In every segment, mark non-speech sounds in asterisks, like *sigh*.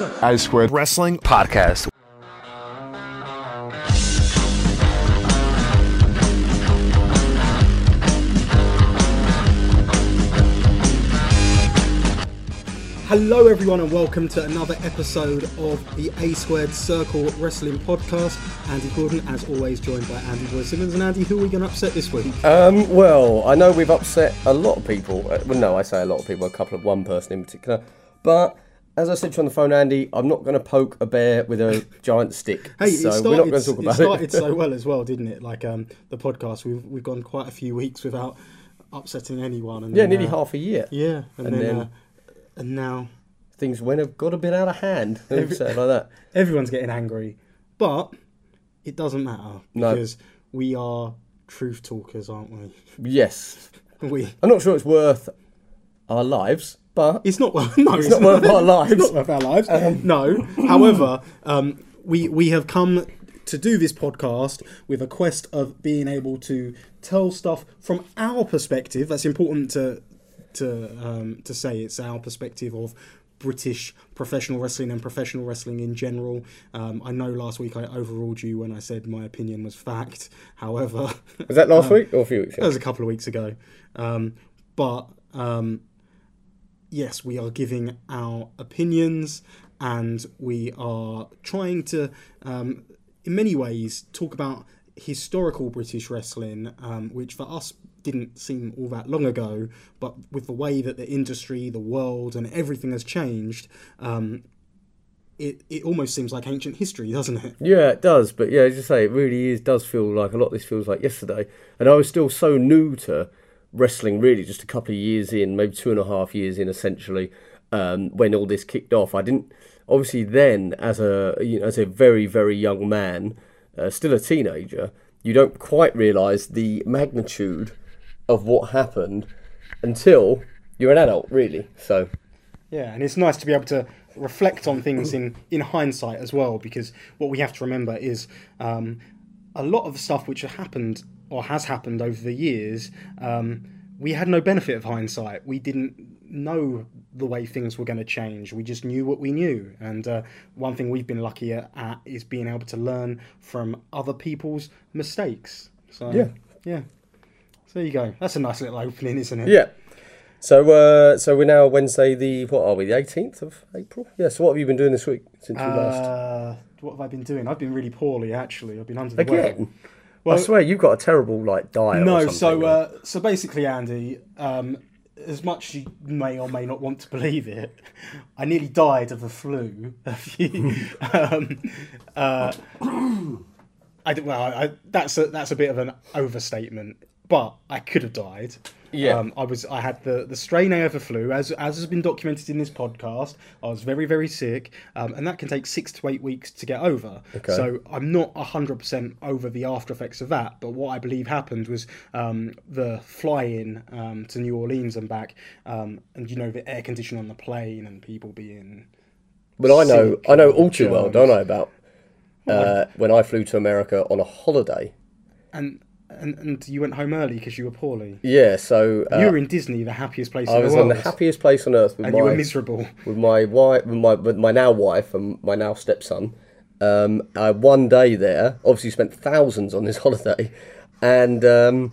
I Squared Wrestling Podcast. Hello, everyone, and welcome to another episode of the A Squared Circle Wrestling Podcast. Andy Gordon, as always, joined by Andy Boy Simmons. And Andy, who are we going to upset this week? Um, well, I know we've upset a lot of people. Uh, Well, no, I say a lot of people, a couple of one person in particular. But as I said to you on the phone, Andy, I'm not going to poke a bear with a giant stick. *laughs* Hey, so it started, we're not going to talk about it started it. so well as well, didn't it? Like um, the podcast, we've we've gone quite a few weeks without upsetting anyone. And yeah, then, nearly uh, half a year. Yeah, and, And then, then- uh, and now Things went have got a bit out of hand. Let me say it like that. everyone's getting angry, but it doesn't matter No. because we are truth talkers, aren't we? Yes, *laughs* We. I'm not sure it's worth our lives, but It's not well. No, it's, not worth our lives. It's not worth our lives. no. However, um, we we have come to do this podcast with a quest of being able to tell stuff from our perspective. That's important to to um, to say. It's our perspective of. British professional wrestling and professional wrestling in general. Um, I know last week I overruled you when I said my opinion was fact. However, was that last week or a few weeks that was a couple of weeks ago. Um, but um, yes, we are giving our opinions and we are trying to, um, in many ways, talk about historical British wrestling, um, which for us didn't seem all that long ago, but with the way that the industry, the world, and everything has changed. Um, it, it almost seems like ancient history, doesn't it? Yeah, it does. But yeah, as you say, it really is does feel like a lot of this feels like yesterday. And I was still so new to wrestling, really, just a couple of years in, maybe two and a half years in, essentially, um, when all this kicked off. I didn't obviously then, as a you know, as a very very young man, uh, still a teenager, you don't quite realise the magnitude of what happened until you're an adult, really. So Yeah, and it's nice to be able to reflect on things in, in hindsight as well, because what we have to remember is um, a lot of stuff which happened or has happened over the years, um, we had no benefit of hindsight. We didn't know the way things were going to change. We just knew what we knew. And uh, one thing we've been lucky at, at is being able to learn from other people's mistakes. So, Yeah. Yeah. So there you go. That's a nice little opening, isn't it? Yeah. So, uh, so we're now Wednesday, the what are we? The eighteenth of April. Yeah. So, what have you been doing this week since we last? Uh, what have I been doing? I've been really poorly, actually. I've been under the weather. Well- I swear you've got a terrible like diet. No, so uh, so basically, Andy, um, as much as you may or may not want to believe it, I nearly died of the flu. *laughs* um, uh, I well, I, that's a that's a bit of an overstatement, but I could have died. Yeah. um, I was. I had the, the strain A of the flu, as as has been documented in this podcast. I was very very sick, um, and that can take six to eight weeks to get over. Okay. So I'm not hundred percent over the after effects of that. But what I believe happened was um, the fly-in um, to New Orleans and back, um, and you know the air conditioning on the plane and people being. Well, I know I know all too well, don't I, about uh, when I flew to America on a holiday. And and, and you went home early because you were poorly. Yeah. So uh, you were in Disney, the happiest place I was the on the happiest place on earth with and my you were miserable. with my wife, with my with my now wife and my now stepson. Um, I one day there. Obviously, spent thousands on this *laughs* holiday, and um,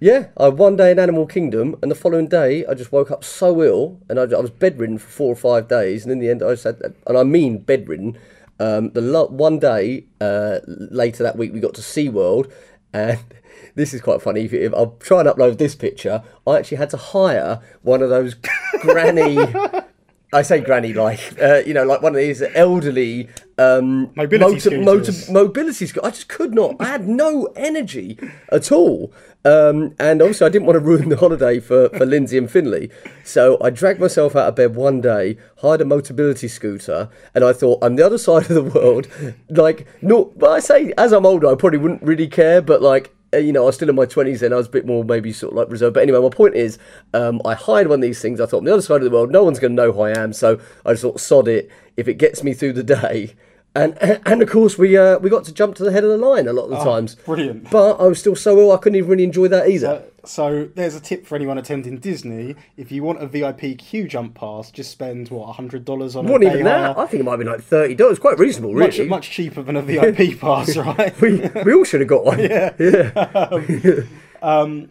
yeah, I one day in Animal Kingdom, and the following day I just woke up so ill, and I, I was bedridden for four or five days, and in the end I just had, and I mean bedridden. Um, the lo- one day uh, later that week we got to SeaWorld, and *laughs* this is quite funny. If, I'll try and upload this picture, I actually had to hire one of those granny. *laughs* I say granny like, uh, you know, like one of these elderly um, Mobility motor, scooters. motor, mobility sco- I just could not. I had no energy at all. Um, and also, I didn't want to ruin the holiday for, for Lindsay and Finley. So I dragged myself out of bed one day, hired a mobility scooter, and I thought, I'm the other side of the world. *laughs* Like, no, but I say, as I'm older, I probably wouldn't really care, but like, you know, I was still in my 20s then, I was a bit more maybe sort of like reserved. But anyway, my point is, um, I hired one of these things. I thought, on the other side of the world, no one's going to know who I am. So I just thought, sod it. If it gets me through the day, and *coughs* and of course we uh, we got to jump to the head of the line a lot of the times. brilliant. But I was still so ill I couldn't even really enjoy that either. So there's a tip for anyone attending Disney. If you want a VIP queue jump pass, just spend what hundred dollars on What a even that? I think it might be like thirty dollars. Quite reasonable, Much really. much cheaper than a VIP pass, *laughs* right? we we all should have got one. Yeah, *laughs* yeah. *laughs*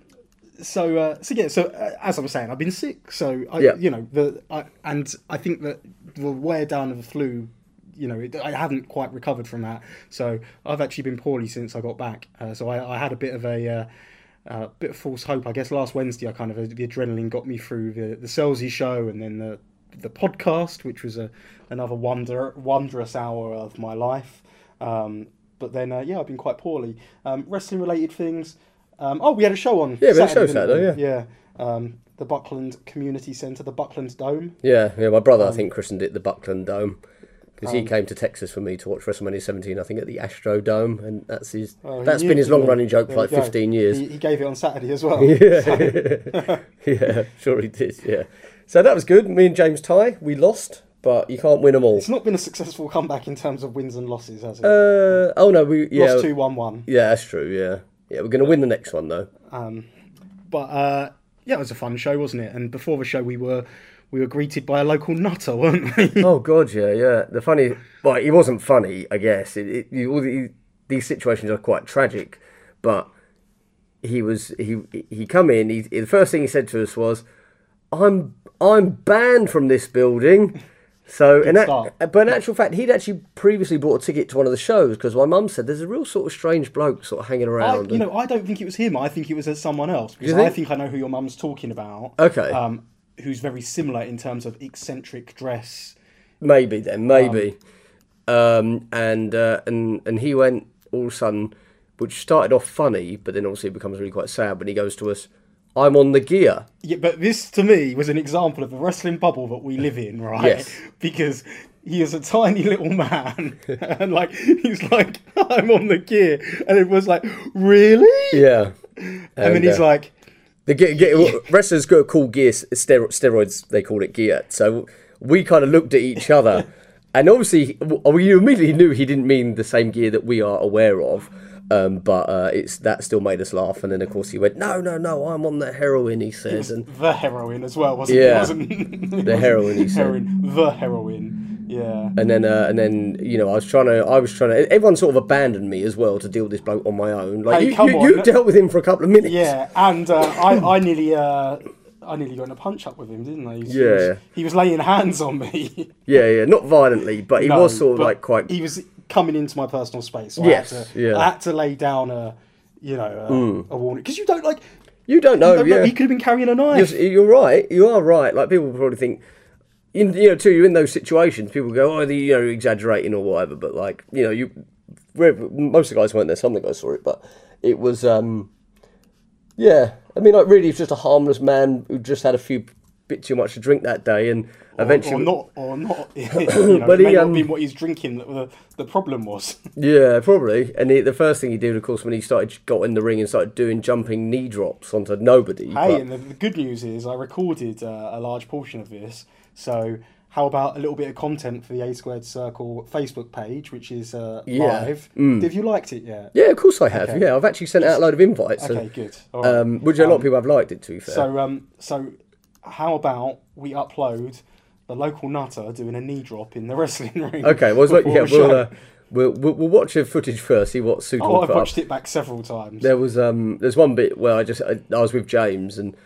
so uh, so yeah so uh, as I was saying I've been sick so I, Yeah. you know the I, and I think that the wear down of the flu you know it, I haven't quite recovered from that so I've actually been poorly since I got back uh, so I, I had a bit of a uh, bit of false hope. I guess last Wednesday I kind of the adrenaline got me through the the Selsey show and then the the podcast which was a another wonder wondrous hour of my life. Um, but then uh, yeah I've been quite poorly. Um, wrestling related things. Um, oh we had a show on Yeah, we had a show didn't we? Saturday, yeah. Um, the Buckland Community Centre the Buckland Dome. Yeah, yeah. My brother, Um, I think, christened it the Buckland Dome because he came to Texas for me to watch WrestleMania 17. I think at the Astro Dome, and that's his. Oh, he that's been his long-running joke for like 15 years. he, he gave it on Saturday as well *laughs* Yeah, *laughs* yeah, sure he did. Yeah. So that was good. Me and James Tighe, We lost, but you can't win them all. it's not been a successful comeback in terms of wins and losses has it Uh, oh no, we yeah, lost 2-1-1 yeah, that's true. Yeah, yeah, we're gonna win the next one though. Um, but uh, yeah, it was a fun show, wasn't it? And before the show, we were we were greeted by a local nutter, weren't we? *laughs* oh god, yeah, yeah. The funny, well, he wasn't funny, I guess. It, it, you, all the, these situations are quite tragic, but he was he he come in. He, the first thing he said to us was, "I'm I'm banned from this building." So, in act, but in actual fact, he'd actually previously bought a ticket to one of the shows because my mum said there's a real sort of strange bloke sort of hanging I, around. you and- know, I don't think it was him. I think it was someone else because You I think? think I know who your mum's talking about. Okay. Um, who's very similar in terms of eccentric dress. Maybe then, maybe. Um, and uh, and and he went all of a sudden, which started off funny, but then obviously it becomes really quite sad when he goes to us. I'm on the gear. Yeah, but this to me was an example of the wrestling bubble that we live in, right? Yes. *laughs* Because he is a tiny little man, *laughs* and like he's like, *laughs* I'm on the gear, and it was like, really? Yeah. and then he's uh, like, the ge- ge- wrestlers got call gear stero- steroids. They call it gear. So we kind of looked at each other, *laughs* and obviously we immediately knew he didn't mean the same gear that we are aware of. Um, but uh, it's that still made us laugh, and then of course he went, "No, no, no, I'm on the heroin." He says, and the heroin as well, wasn't it? Yeah. It wasn't The heroin, he *laughs* said. heroin, the heroin. Yeah. and then uh, and then you know I was trying to I was trying to everyone sort of abandoned me as well to deal with this bloke on my own. Like Hey, you, you, you dealt with him for a couple of minutes. Yeah, and uh, I, I nearly, uh, I nearly got in a punch up with him, didn't I? He was, he Yeah. was, he was laying hands on me. *laughs* yeah, yeah, not violently, but he No, was sort of like quite. He was coming into my personal space. So Yes, I had to, yeah. I had to lay down a, you know, a, a warning because you don't like. You don't know, you don't know, yeah. he could have been carrying a knife. You're, you're right. You are right. Like people probably think, in you know, too. You're in those situations. People go, oh, the, you know, exaggerating or whatever. But like, you know, you most of the guys weren't there. Some of the guys saw it, but it was, um yeah. I mean, like, really, it's just a harmless man who just had a few bit too much to drink that day, and or, eventually, or not, or not. *laughs* You know, *laughs* But he, um, have been what he's drinking that the, the problem was. *laughs* Yeah, probably. And he, the first thing he did, of course, when he started got in the ring and started doing jumping knee drops onto nobody. Hey, but- and the, the good news is I recorded uh, a large portion of this. So how about a little bit of content for the A Squared Circle Facebook page, which is uh, Yeah. live? Mm. Have you liked it yet? yeah, of course I have. Okay. Yeah, I've actually sent out a load of invites. Okay, and, good. Right. um, which a lot of people have liked it. To be fair. so um, so how about we upload the local nutter doing a knee drop in the *laughs* wrestling ring? okay, well, like, yeah, we'll, uh, we'll, we'll we'll watch the footage first. See what suitable. Oh, I've put up. watched it back several times. There was um, there's one bit where I just I, I was with James and.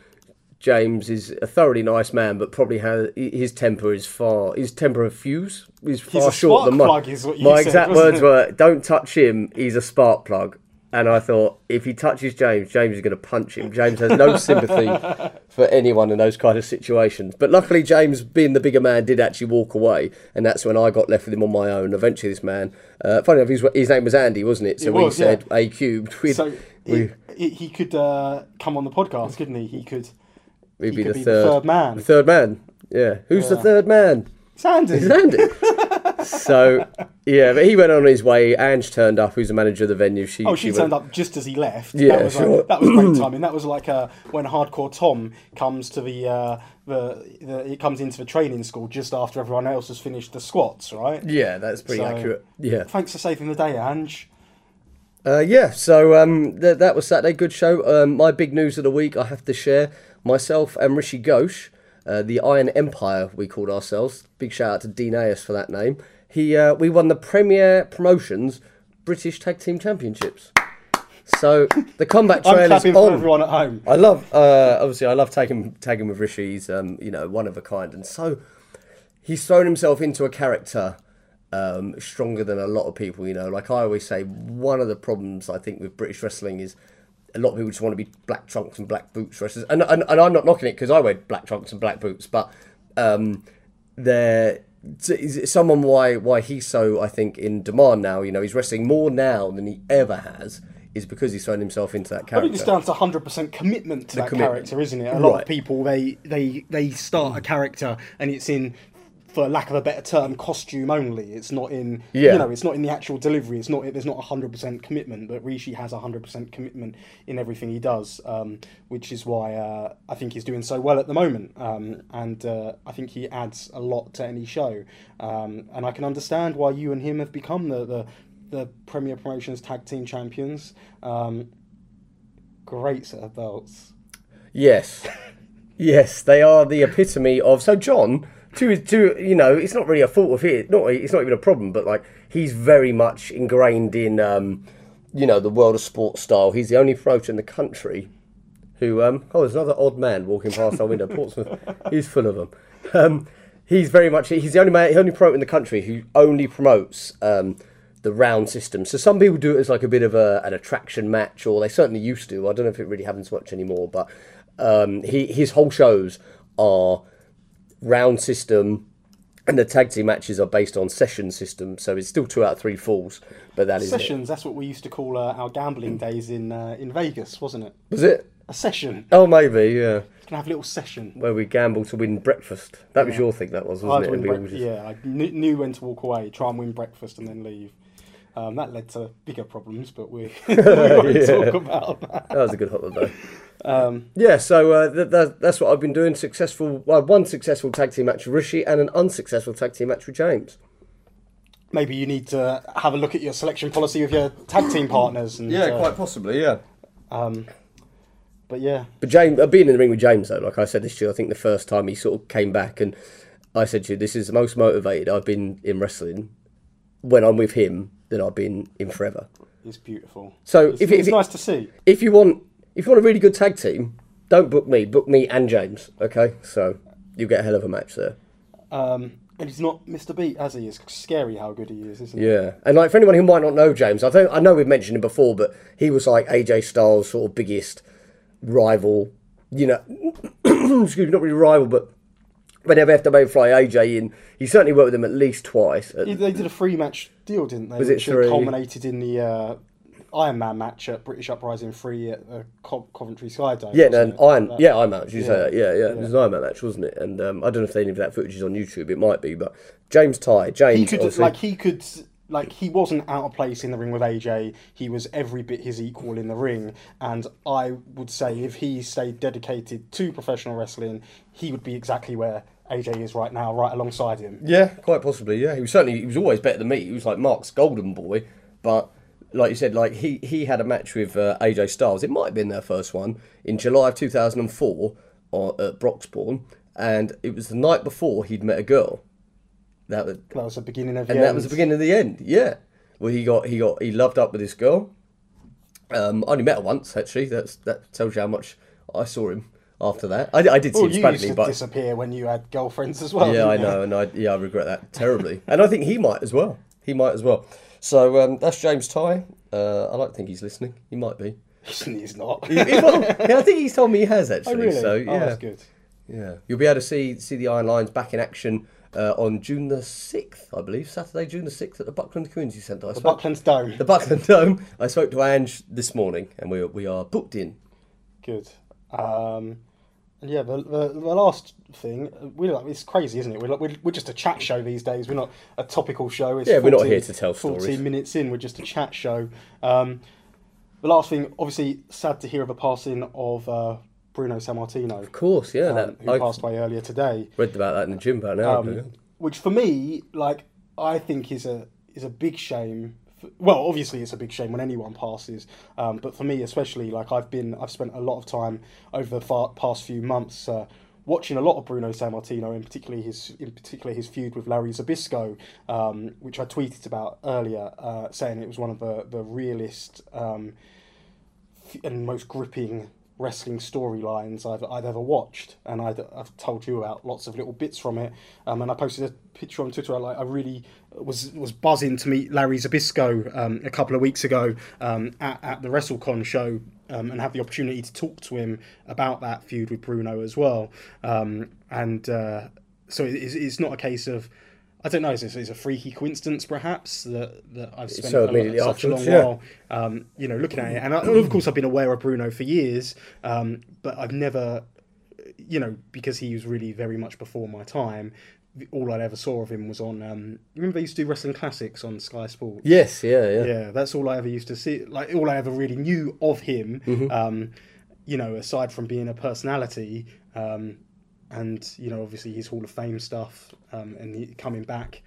James is a thoroughly nice man, but probably has his temper is far his temper of fuse is far a short than mine. plug is what you My said, exact words it? were, "Don't touch him. He's a spark plug." And I thought, if he touches James, James is going to punch him. James has no sympathy *laughs* for anyone in those kind of situations. But luckily, James, being the bigger man, did actually walk away, and that's when I got left with him on my own. Eventually, this man, uh, funny enough, his, his name was Andy, wasn't it? So It we was, said A cubed. So we, he, he, he could uh, come on the podcast, couldn't he? He could. We'd be, the, be third, the third man. The third man. Yeah. Who's the third man? Sandy. It's Andy. *laughs* so yeah, but he went on his way. Ange turned up, who's the manager of the venue. She, Oh, she went- turned up just as he left. Yeah, that was sure. like, that was great *clears throat* timing. That was like uh, when Hardcore Tom comes to the uh, the, the he comes into the training school just after everyone else has finished the squats, right? Yeah, that's pretty So- accurate. Yeah. Thanks for saving the day, Ange. Uh, yeah, so um, th- that was Saturday. Good show. Um, my big news of the week, I have to share. Myself and Rishi Ghosh, uh, the Iron Empire, we called ourselves. Big shout out to Dean Ayass for that name. He, uh, we won the Premier Promotions British Tag Team Championships. So the combat trail is on. everyone at home. I love, uh, obviously, I love tagging tagging with Rishi. He's, um, you know, one of a kind, and so he's thrown himself into a character um, stronger than a lot of people. You know, like I always say, one of the problems I think with British wrestling is a lot of people just want to be black trunks and black boots wrestlers, and and, and I'm not knocking it because I wear black trunks and black boots, but um, they're someone why why he's so I think in demand now. You know, he's wrestling more now than he ever has. Is because he's thrown himself into that I character. think it's down to 100% commitment to that commitment. character, isn't it? A lot Right. of people they they they start a character and it's in for lack of a better term costume only. It's not in Yeah. you know, it's not in the actual delivery. It's not there's not 100% commitment, but Rishi has 100% commitment in everything he does, um, which is why uh, I think he's doing so well at the moment. Um, and uh, I think he adds a lot to any show. Um, and I can understand why you and him have become the the, the Premier Promotions Tag Team Champions. Um, great set of belts. Yes, *laughs* yes, they are the epitome of. So John, to to you know, it's not really a fault of his. Not it's not even a problem, but like he's very much ingrained in, um, you know, the world of sports style. He's the only promoter in the country who. Um, oh, there's another odd man walking past our window. Portsmouth. *laughs* He's full of them. Um, he's very much. He's the only man, the only promoter in the country who only promotes. Um, the round system. So some people do it as like a bit of a, an attraction match, or they certainly used to. I don't know if it really happens much anymore, but um, he his whole shows are round system, and the tag team matches are based on session system. So it's still two out of three falls, but that is it. Sessions, that's what we used to call uh, our gambling days in uh, in Vegas, wasn't it? Was it? A session. Oh, maybe yeah. Can have a little session. Where we gamble to win breakfast. That was your thing. That was, wasn't had it? to And win we all breakfast. just- Yeah, I knew, knew when to walk away, try and win breakfast, and then leave. Um, that led to bigger problems, but we, *laughs* *laughs* we won't Yeah. talk about that. That was a good holiday. Um, Yeah, so uh, th- th- that's what I've been doing. Successful, well, one successful tag team match with Rishi and an unsuccessful tag team match with James. maybe you need to have a look at your selection policy with your tag team partners. And, yeah, uh, quite possibly, yeah. Um, but yeah, But James, uh, being in the ring with James, though, like I said this to you, I think the first time he sort of came back, and I said to you, this is the most motivated I've been in wrestling when I'm with him than I've been in forever. it's beautiful. So It's, if it's if nice to see. If you want, if you want a really good tag team, don't book me, book me and James. Okay, so you get a hell of a match there. Um, and he's not Mr. Beat, has he? It's scary how good he is, isn't he? Yeah, and like for anyone who might not know James, I think I know we've mentioned him before, but he was like AJ Styles' sort of biggest rival. You know, *clears throat* excuse me, not really rival, but whenever made fly AJ in, he certainly worked with them at least twice. He- They did a free match deal, didn't they? Was it three? culminated in the uh, Iron Man match at British Uprising 3 at the Co- Coventry Skydome. Yeah, no? Iron, That- yeah, Iron Match. You say Yeah. that, yeah, yeah. It was an Iron Man match, wasn't it? And um, I don't know if any of that footage is on YouTube. It might be, but James Tighe, James, He could, obviously- like, he could, like, he wasn't out of place in the ring with AJ. He was every bit his equal in the ring. And I would say if he stayed dedicated to professional wrestling, he would be exactly where AJ is right now, right alongside him. Yeah, quite possibly. Yeah, he was certainly he was always better than me. He was like Mark's golden boy, but like you said, like he he had a match with uh, AJ Styles. It might have been their first one in July of two thousand and four at Broxbourne, and it was the night before he'd met a girl. That was, That was the beginning of and the that was the beginning of the end. Yeah, well he got he got he loved up with this girl. Um, I only met her once actually. That's that tells you how much I saw him after that. I, I did see Well, him sporadically, but disappear when you had girlfriends as well. yeah, I you? know, and I yeah, I regret that terribly, and I think he might as well. He might as well. So um, that's James Tighe. Uh, I like to think he's listening. He might be. He's not. He- well, yeah, I think he's told me he has *laughs* actually. oh, really? So Oh, yeah, that's good. yeah, you'll be able to see see the Iron Lions back in action uh, on June the sixth, I believe, Saturday, June the sixth at the Buckland Community Centre. I The spoke- Bucklands Dome. the Buckland Dome. I spoke to Ange this morning, and we we are booked in. Good. Um, and yeah, the, the, the last thing, we're like, it's crazy, isn't it? We're, like, we're, we're just a chat show these days. We're not a topical show. It's Yeah, we're not here to tell 14 stories. minutes in, we're just a chat show. Um, the last thing, obviously, sad to hear of the passing of uh, Bruno Sammartino, Of course, yeah. um, that, who I passed away earlier today. read about that in the gym about hour Um, which for me, like, I think is a is a big shame well, obviously it's a big shame when anyone passes, um, but for me especially, like I've been, I've spent a lot of time over the far, past few months uh, watching a lot of Bruno Sammartino, in particularly his, in particular his feud with Larry Zbyszko, um, which I tweeted about earlier, uh, saying it was one of the the realest um, f- and most gripping wrestling storylines I've, I've ever watched, and I'd, I've told you about lots of little bits from it. Um, and I posted a picture on Twitter. I, like I really was was buzzing to meet Larry Zbyszko um, a couple of weeks ago um, at, at the WrestleCon show. Um, and have the opportunity to talk to him about that feud with Bruno as well. Um, and uh, so it, it's not a case of I don't know. It's, it's a freaky coincidence, perhaps, that, that I've spent So a, such a long yeah. while, um, you know, looking at it. And, I, of course, I've been aware of Bruno for years, um, but I've never, you know, because he was really very much before my time. All I ever saw of him was on. Um, you remember they used to do wrestling classics on Sky Sports? Yes, yeah, yeah. yeah, that's all I ever used to see. Like all I ever really knew of him, Mm-hmm. um, you know, aside from being a personality, um, and you know, obviously his Hall of Fame stuff, um, and he, coming back.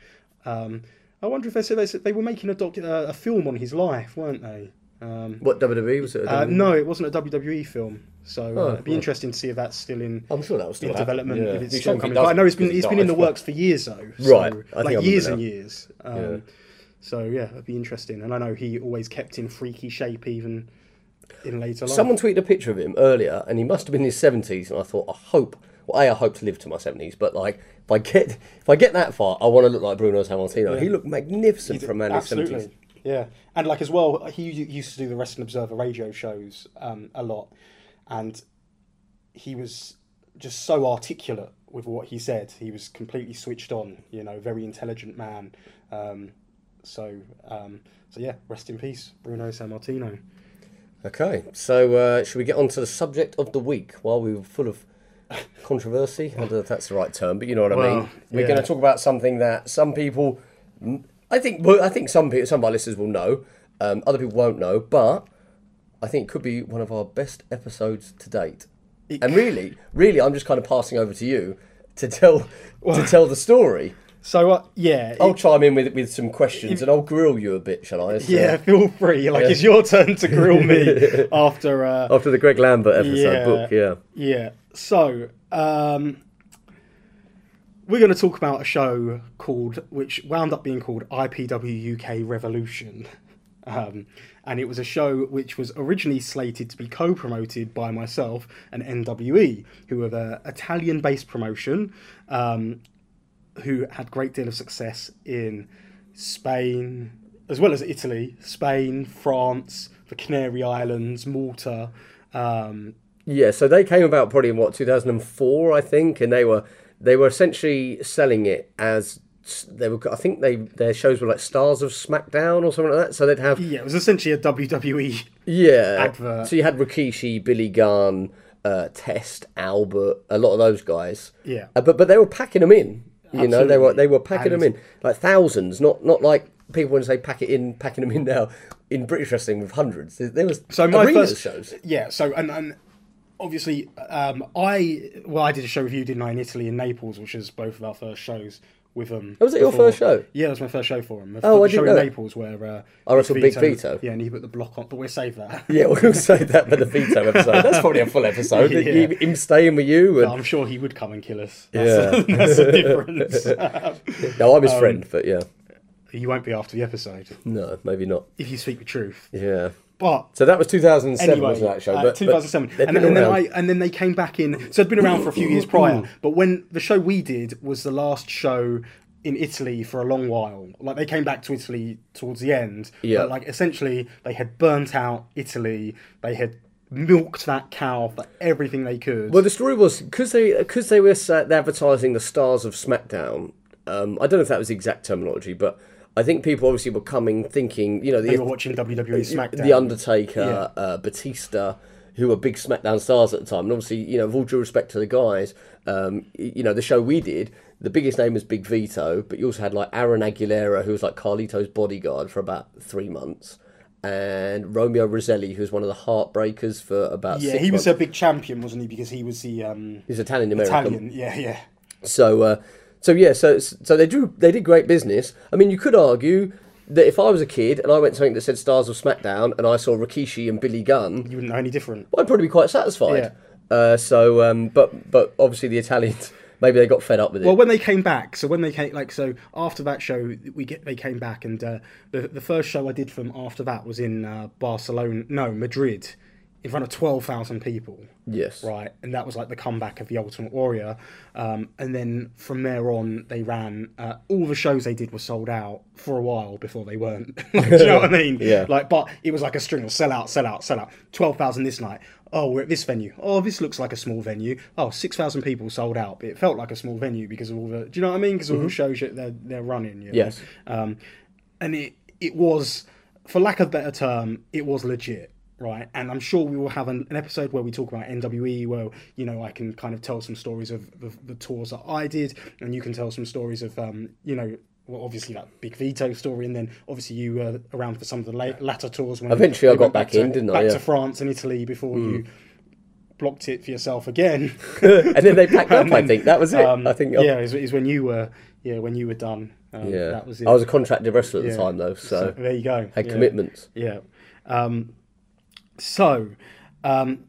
Um, I wonder if they said they, said they were making a doc, uh, a film on his life, weren't they? Um, What WWE was it? uh, no, it wasn't a WWE film, so Oh, uh, it'd be right. interesting to see if that's still in. I'm sure that was still in development, yeah. if it's He still coming. done But I know it's been because it's he been in the died, but- works for years though. Right, so, I think I like remember years and years. Um, Yeah. So yeah, it'd be interesting. And I know he always kept in freaky shape even in later life. Someone tweeted a picture of him earlier, and he must have been in his seventies. And I thought, I hope, well, a, I hope to live to my seventies. But like, if I get, if I get that far, I want to look like Bruno Sammartino. He looked magnificent for a man in his seventies. Yeah, and like as well, he used to do the Wrestling Observer radio shows um, a lot, and he was just so articulate with what he said. He was completely switched on. You know, very intelligent man. Um, so, um, so yeah, rest in peace, Bruno Sammartino. Okay, so uh, should we get on to the subject of the week while we were full of controversy? I don't know if that's the right term, but you know what I mean. We're yeah. going to talk about something that some people, I think, well, I think some people, some of our listeners will know, um, other people won't know, but I think it could be one of our best episodes to date. And really, really, I'm just kind of passing over to you to tell to tell the story. So uh, yeah, I'll chime in with with some questions and I'll grill you a bit, shall I? So- yeah, feel free. Like it's your turn to grill me *laughs* after. Uh, After the Greg Lambert episode Yeah. book, yeah. Yeah. So, um, we're going to talk about a show called, which wound up being called IPW UK Revolution. Um, and it was a show which was originally slated to be co promoted by myself and NWE, who are the Italian based promotion, um, who had great deal of success in Spain, as well as Italy, Spain, France, the Canary Islands, Malta. Um, Yeah, so they came about probably in what 2004, I think, and they were they were essentially selling it as they were. I think they their shows were like Stars of SmackDown or something like that. So they'd have Yeah, it was essentially a WWE. yeah. Advert. So you had Rikishi, Billy Gunn, uh, Test, Albert, a lot of those guys. Yeah. Uh, but but they were packing them in. You know, they were they were packing And- them in like thousands, not not like people to say pack it in, packing them in now in British wrestling with hundreds. There, there was So my first shows. Yeah, so and and obviously, um, I well, I did a show with you, didn't I, in Italy in Naples, which was both of our first shows with them. Oh, was it your first show? Yeah, it was my first show for them. Oh, I show didn't in know that. Naples where uh, I wrestled Big Vito. Yeah, and he put the block on, but we'll save that. *laughs* Yeah, we'll save that for the Vito episode. That's probably a full episode. *laughs* Yeah. Him staying with you, and I'm sure he would come and kill us. That's, *laughs* that's the difference. no, I'm his Um, friend, but yeah, you won't be after the episode no, maybe not. if you speak the truth. Yeah. But So that was 2007, anyway, wasn't that show? uh, But- but 2007, they've and, been and then. I and then they came back in. So it'd been around for a few years prior, but when the show we did was the last show in Italy for a long while. Like they came back to Italy towards the end, Yeah. but like essentially they had burnt out Italy. They had milked that cow for everything they could. Well, the story was because they because they were uh, advertising the stars of SmackDown. Um, I don't know if that was the exact terminology, but I think people obviously were coming thinking, you know, they were watching WWE SmackDown. The Undertaker, uh, Batista, who were big SmackDown stars at the time. And obviously, you know, with all due respect to the guys, um, you know, the show we did, the biggest name was Big Vito, but you also had like Aaron Aguilera, who was like Carlito's bodyguard for about three months, and Romeo Roselli, who was one of the Heartbreakers for about yeah, he was months. a big champion, wasn't he? Because he was the um, He's Italian American. Italian. Yeah, yeah. So, uh, so yeah, so so they do they did great business. I mean, you could argue that if I was a kid and I went to something that said Stars of SmackDown and I saw Rikishi and Billy Gunn, You wouldn't know any different. I'd probably be quite satisfied. Uh, so, um, but but obviously the Italians *laughs* maybe they got fed up with it. Well, when they came back, so when they came, like, so after that show, we get they came back, and uh, the the first show I did from after that was in uh, Barcelona, no, Madrid, in front of twelve thousand people. yes. right? And that was like the comeback of the Ultimate Warrior. Um, and then from there on, they ran uh, all the shows they did were sold out for a while before they weren't. Like, *laughs* do you know what I *laughs* mean? Yeah. Like, but it was like a string of sell out, sell out, sell out. Twelve thousand this night. Oh, we're at this venue. Oh, this looks like a small venue. Oh, 6,000 people sold out. But it felt like a small venue because of all the. Do you know what I mean? Because all the shows that they're, they're running. You know? Yes. Um, and it it was, for lack of a better term, it was legit, right? And I'm sure we will have an, an episode where we talk about NWE, where you know I can kind of tell some stories of the, the tours that I did, and you can tell some stories of um, you know. Well, obviously that big Vito story, and then obviously you were around for some of the late, latter tours. When Eventually I got back to, in, didn't I? Back Yeah. to France and Italy before you blocked it for yourself again. *laughs* *laughs* and then they packed up. And I think that was it. um, I think yeah, is, is when you were yeah when you were done. Um, yeah. that was it. I was a contracted wrestler at Yeah. the time though, so, there you go. had Yeah. commitments. Yeah. Um, so, um,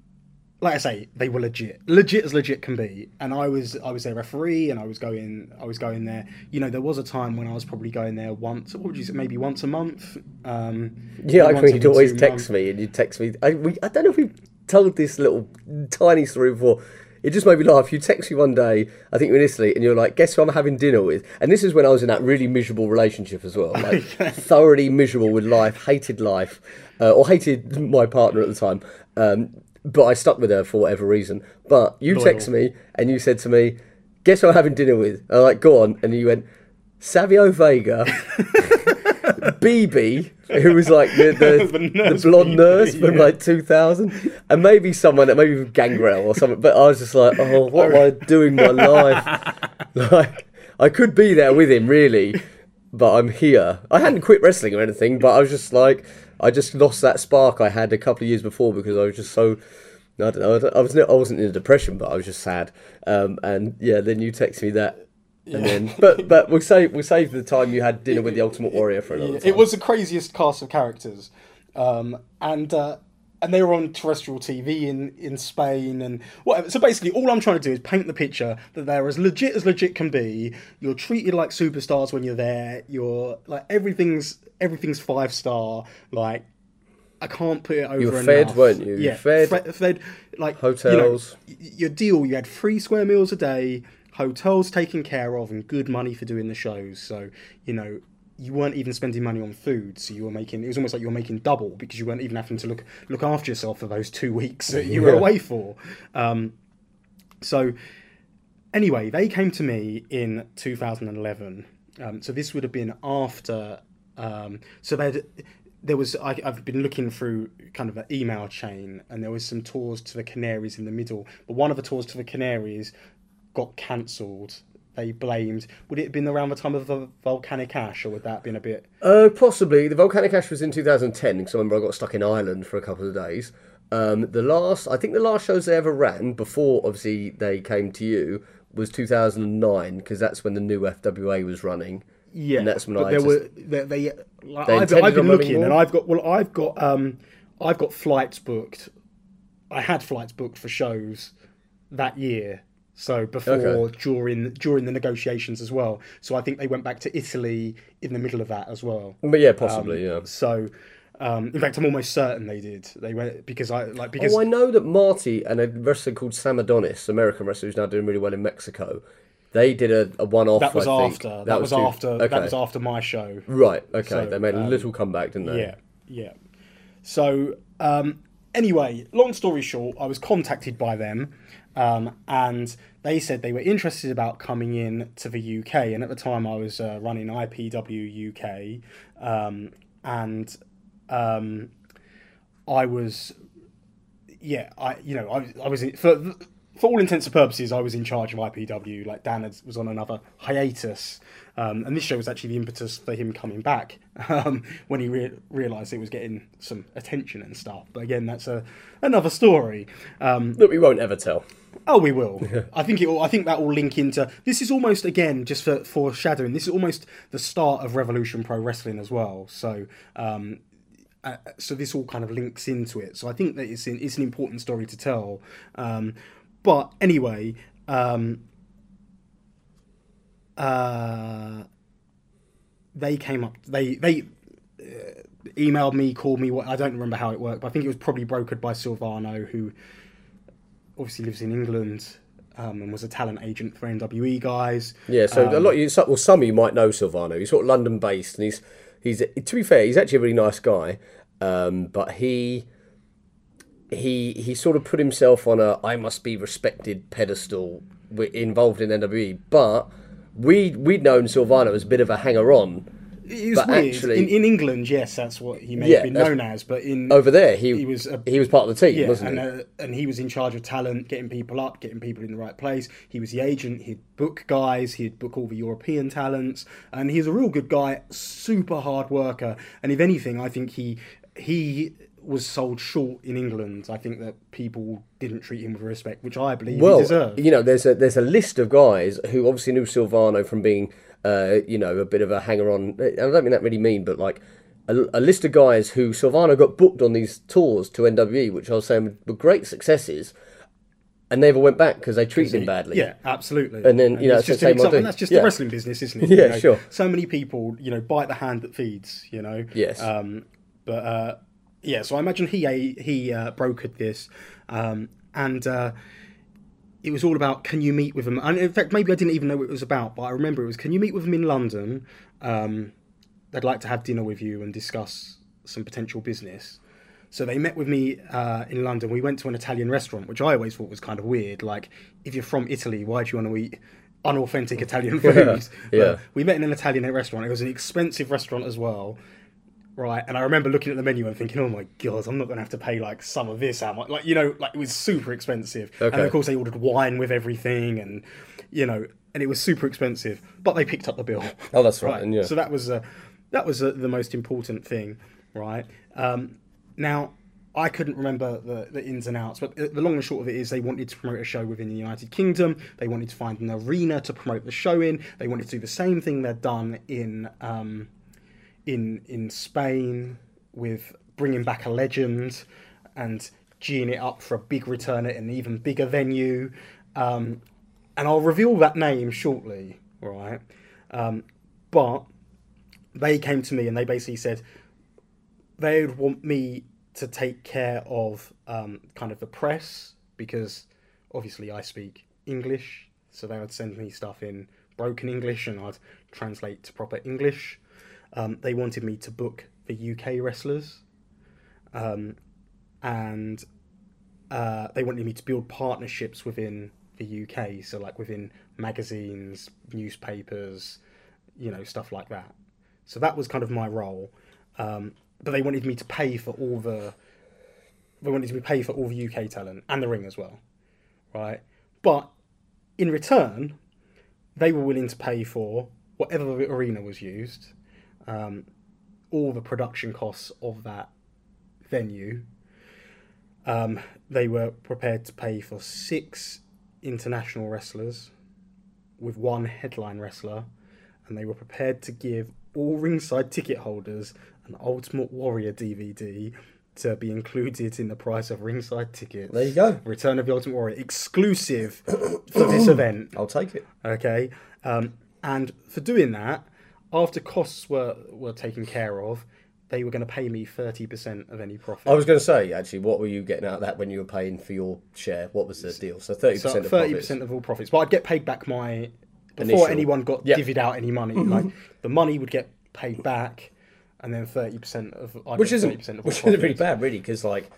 like I say, they were legit, legit as legit can be. And I was, I was their referee, and I was going, I was going there. You know, there was a time when I was probably going there once, what would you say, maybe once a month. Um, Yeah, I mean, you'd always text months. me, and you'd text me. I, we, I don't know if we've told this little tiny story before. It just made me laugh. You text me one day, I think you're in Italy, and you're like, "Guess who I'm having dinner with?" And this is when I was in that really miserable relationship as well, like *laughs* thoroughly miserable with life, hated life, uh, or hated my partner at the time. Um, but I stuck with her for whatever reason. But you Loyal. text me, and you said to me, "Guess who I'm having dinner with?" I'm like, "Go on," and you went, "Savio Vega." *laughs* BB, who was like the the, *laughs* The the, blonde BB, nurse from yeah. like 2000, and maybe someone that maybe Gangrel or something. But I was just like, oh, what am I doing my life? *laughs* Like, I could be there with him, really, but I'm here. I hadn't quit wrestling or anything, but I was just like, I just lost that spark I had a couple of years before because I was just so. I don't know. I was I wasn't in a depression, but I was just sad. Um, and yeah, then you text me that, and then *laughs* but but we'll save we'll save the time you had dinner with the Ultimate Warrior for another time. It was the craziest cast of characters, um, and uh, and they were on terrestrial TV in, in Spain and whatever. So basically, all I'm trying to do is paint the picture that they're as legit as legit can be. You're treated like superstars when you're there. You're like everything's everything's five star. Like I can't put it over. You were fed, enough. weren't you? You Yeah, fed. fe- fed like Hotels. You know, your deal, you had three square meals a day, hotels taken care of, and good money for doing the shows. So you know you weren't even spending money on food, so you were making. It was almost like you were making double because you weren't even having to look look after yourself for those two weeks that you were away for. Um, so anyway, they came to me in 2011. Um, so this would have been after. Um, so they there was I, I've been looking through kind of an email chain, and there was some tours to the Canaries in the middle. But one of the tours to the Canaries got cancelled. They blamed. Would it have been around the time of the volcanic ash, or would that have been a bit? Uh, possibly. The volcanic ash was in 2010 because I remember I got stuck in Ireland for a couple of days. Um, the last, I think, the last shows they ever ran before, obviously, they came to you was 2009 because that's when the new FWA was running. Yeah, and that's when I there just- were they. they like, They I've, I've been looking, and? I've got well, I've got um, I've got flights booked. I had flights booked for shows that year, so before Okay. during during the negotiations as well. So I think they went back to Italy in the middle of that as well. But yeah, possibly, yeah. So, um, in fact, I'm almost certain they did. They went because I like because Oh, I know that Marty and a wrestler called Sam Adonis, American wrestler who's now doing really well in Mexico, they did a, a one-off. that was I after that, was, too- after Okay. that was after my show. Right. Okay. So, they made a um, little comeback, didn't they? Yeah, yeah. So um, anyway, long story short, I was contacted by them, um, and they said they were interested about coming in to the UK. And at the time, I was uh, running IPW UK, um, and um, I was, yeah, I you know I, I was for. for all intents and purposes, I was in charge of IPW. Like Dan had, was on another hiatus, um, and this show was actually the impetus for him coming back *laughs* um, when he re- realised it was getting some attention and stuff. But again, that's a another story. Um, That we won't ever tell. Oh, we will. I think it. Will, I think that will link into. This is almost again just for foreshadowing. This is almost the start of Revolution Pro Wrestling as well. So, um, uh, so this all kind of links into it. So I think that it's in, it's an important story to tell. Um, but anyway, um, uh, they came up. They they uh, emailed me, called me. What I don't remember how it worked, but I think it was probably brokered by Silvano, who obviously lives in England um, and was a talent agent for NWE guys. Yeah, so Um, a lot. Of you, well, some of you might know Silvano. He's sort of London based, and he's he's to be fair, he's actually a really nice guy. Um, but he he he sort of put himself on a I must be respected pedestal involved in NWE. But we we'd known Silvano as a bit of a hanger on. It was But weird. actually- in, in England, yes, that's what he may Yeah, have been known as. But in Over there, he He he was a- he was part of the team, yeah, wasn't and he? uh, and he was in charge of talent, getting people up, getting people in the right place. He was the agent. He'd book guys. He'd book all the European talents, and he's a real good guy, super hard worker. And if anything, I think he he was sold short in England. I think that people didn't treat him with respect, which I believe he well, deserved. you know, there's a there's a list of guys who obviously knew Silvano from being, uh, you know, a bit of a hanger on. I don't mean that really mean, but like a, a list of guys who Silvano got booked on these tours to NWE, which I was saying were great successes, and they never went back because they treated him badly. Yeah, absolutely. And then, you know, it's just the same example. That's just Yeah. the wrestling business, isn't it? *laughs* Yeah, sure. So many people, you know, bite the hand that feeds. You know. Yes. Um, but uh, yeah, so I imagine he he uh, brokered this, um, and uh, it was all about can you meet with them? And in fact, maybe I didn't even know what it was about, but I remember it was can you meet with them in London? Um, they'd like to have dinner with you and discuss some potential business. So they met with me uh, in London. We went to an Italian restaurant, which I always thought was kind of weird. Like, if you're from Italy, why do you want to eat unauthentic Italian *laughs* food? yeah. But we met in an Italian restaurant. It was an expensive restaurant as well, right? And I remember looking at the menu and thinking, "Oh my god, I'm not going to have to pay like some of this out." Like, you know, like it was super expensive. And of course, they ordered wine with everything, and you know, and it was super expensive. But they picked up the bill. Oh, that's right. And yeah, So that was uh, that was uh, the most important thing, right? Um, now, I couldn't remember the, the ins and outs, but the long and short of it is they wanted to promote a show within the United Kingdom. They wanted to find an arena to promote the show in. They wanted to do the same thing they'd done in um, in in Spain with bringing back a legend and geeing it up for a big return at an even bigger venue. Um, and I'll reveal that name shortly, right? Um, but they came to me and they basically said they would want me to take care of um, kind of the press because obviously I speak English, so they would send me stuff in broken English and I'd translate to proper English. Um, they wanted me to book the UK wrestlers, um, and uh, they wanted me to build partnerships within the UK, so like within magazines, newspapers, you know, stuff like that. So that was kind of my role. Um, but they wanted me to pay for all the. They wanted me to pay for all the UK talent and the ring as well, right? But in return, they were willing to pay for whatever arena was used, um, all the production costs of that venue. Um, they were prepared to pay for six international wrestlers with one headline wrestler, and they were prepared to give all ringside ticket holders an Ultimate Warrior DVD to be included in the price of ringside tickets. there you go. Return of the Ultimate Warrior, exclusive for this *coughs* event. I'll take it. Okay, um, and for doing that, after costs were were taken care of, they were going to pay me thirty percent of any profit. I was going to say actually, what were you getting out of that when you were paying for your share? What was the deal? So thirty so percent of thirty profits. percent of all profits, but I'd get paid back my before Initial. anyone got. Mm-hmm. divvied out any money. Like the money would get paid back, and then thirty percent of I'd which isn't 30% of all which isn't really bad, really, because like,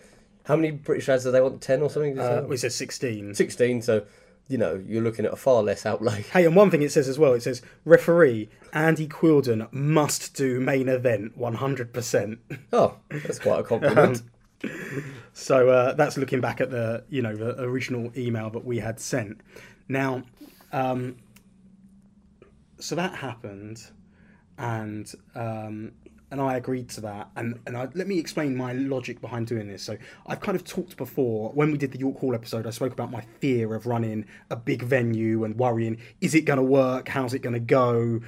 how many British ads do they want? Ten or something? Uh, we said sixteen. Sixteen. So, you know, you're looking at a far less outlay. Hey, and one thing it says as well, it says referee Andy Quildan must do main event one hundred percent. Oh, that's quite a compliment. So uh, that's looking back at the you know the original email that we had sent. Now, um, so that happened, and um, and I agreed to that. And and I, let me explain my logic behind doing this. So I've kind of talked before when we did the York Hall episode. I spoke about my fear of running a big venue and worrying: is it going to work? How's it going to go?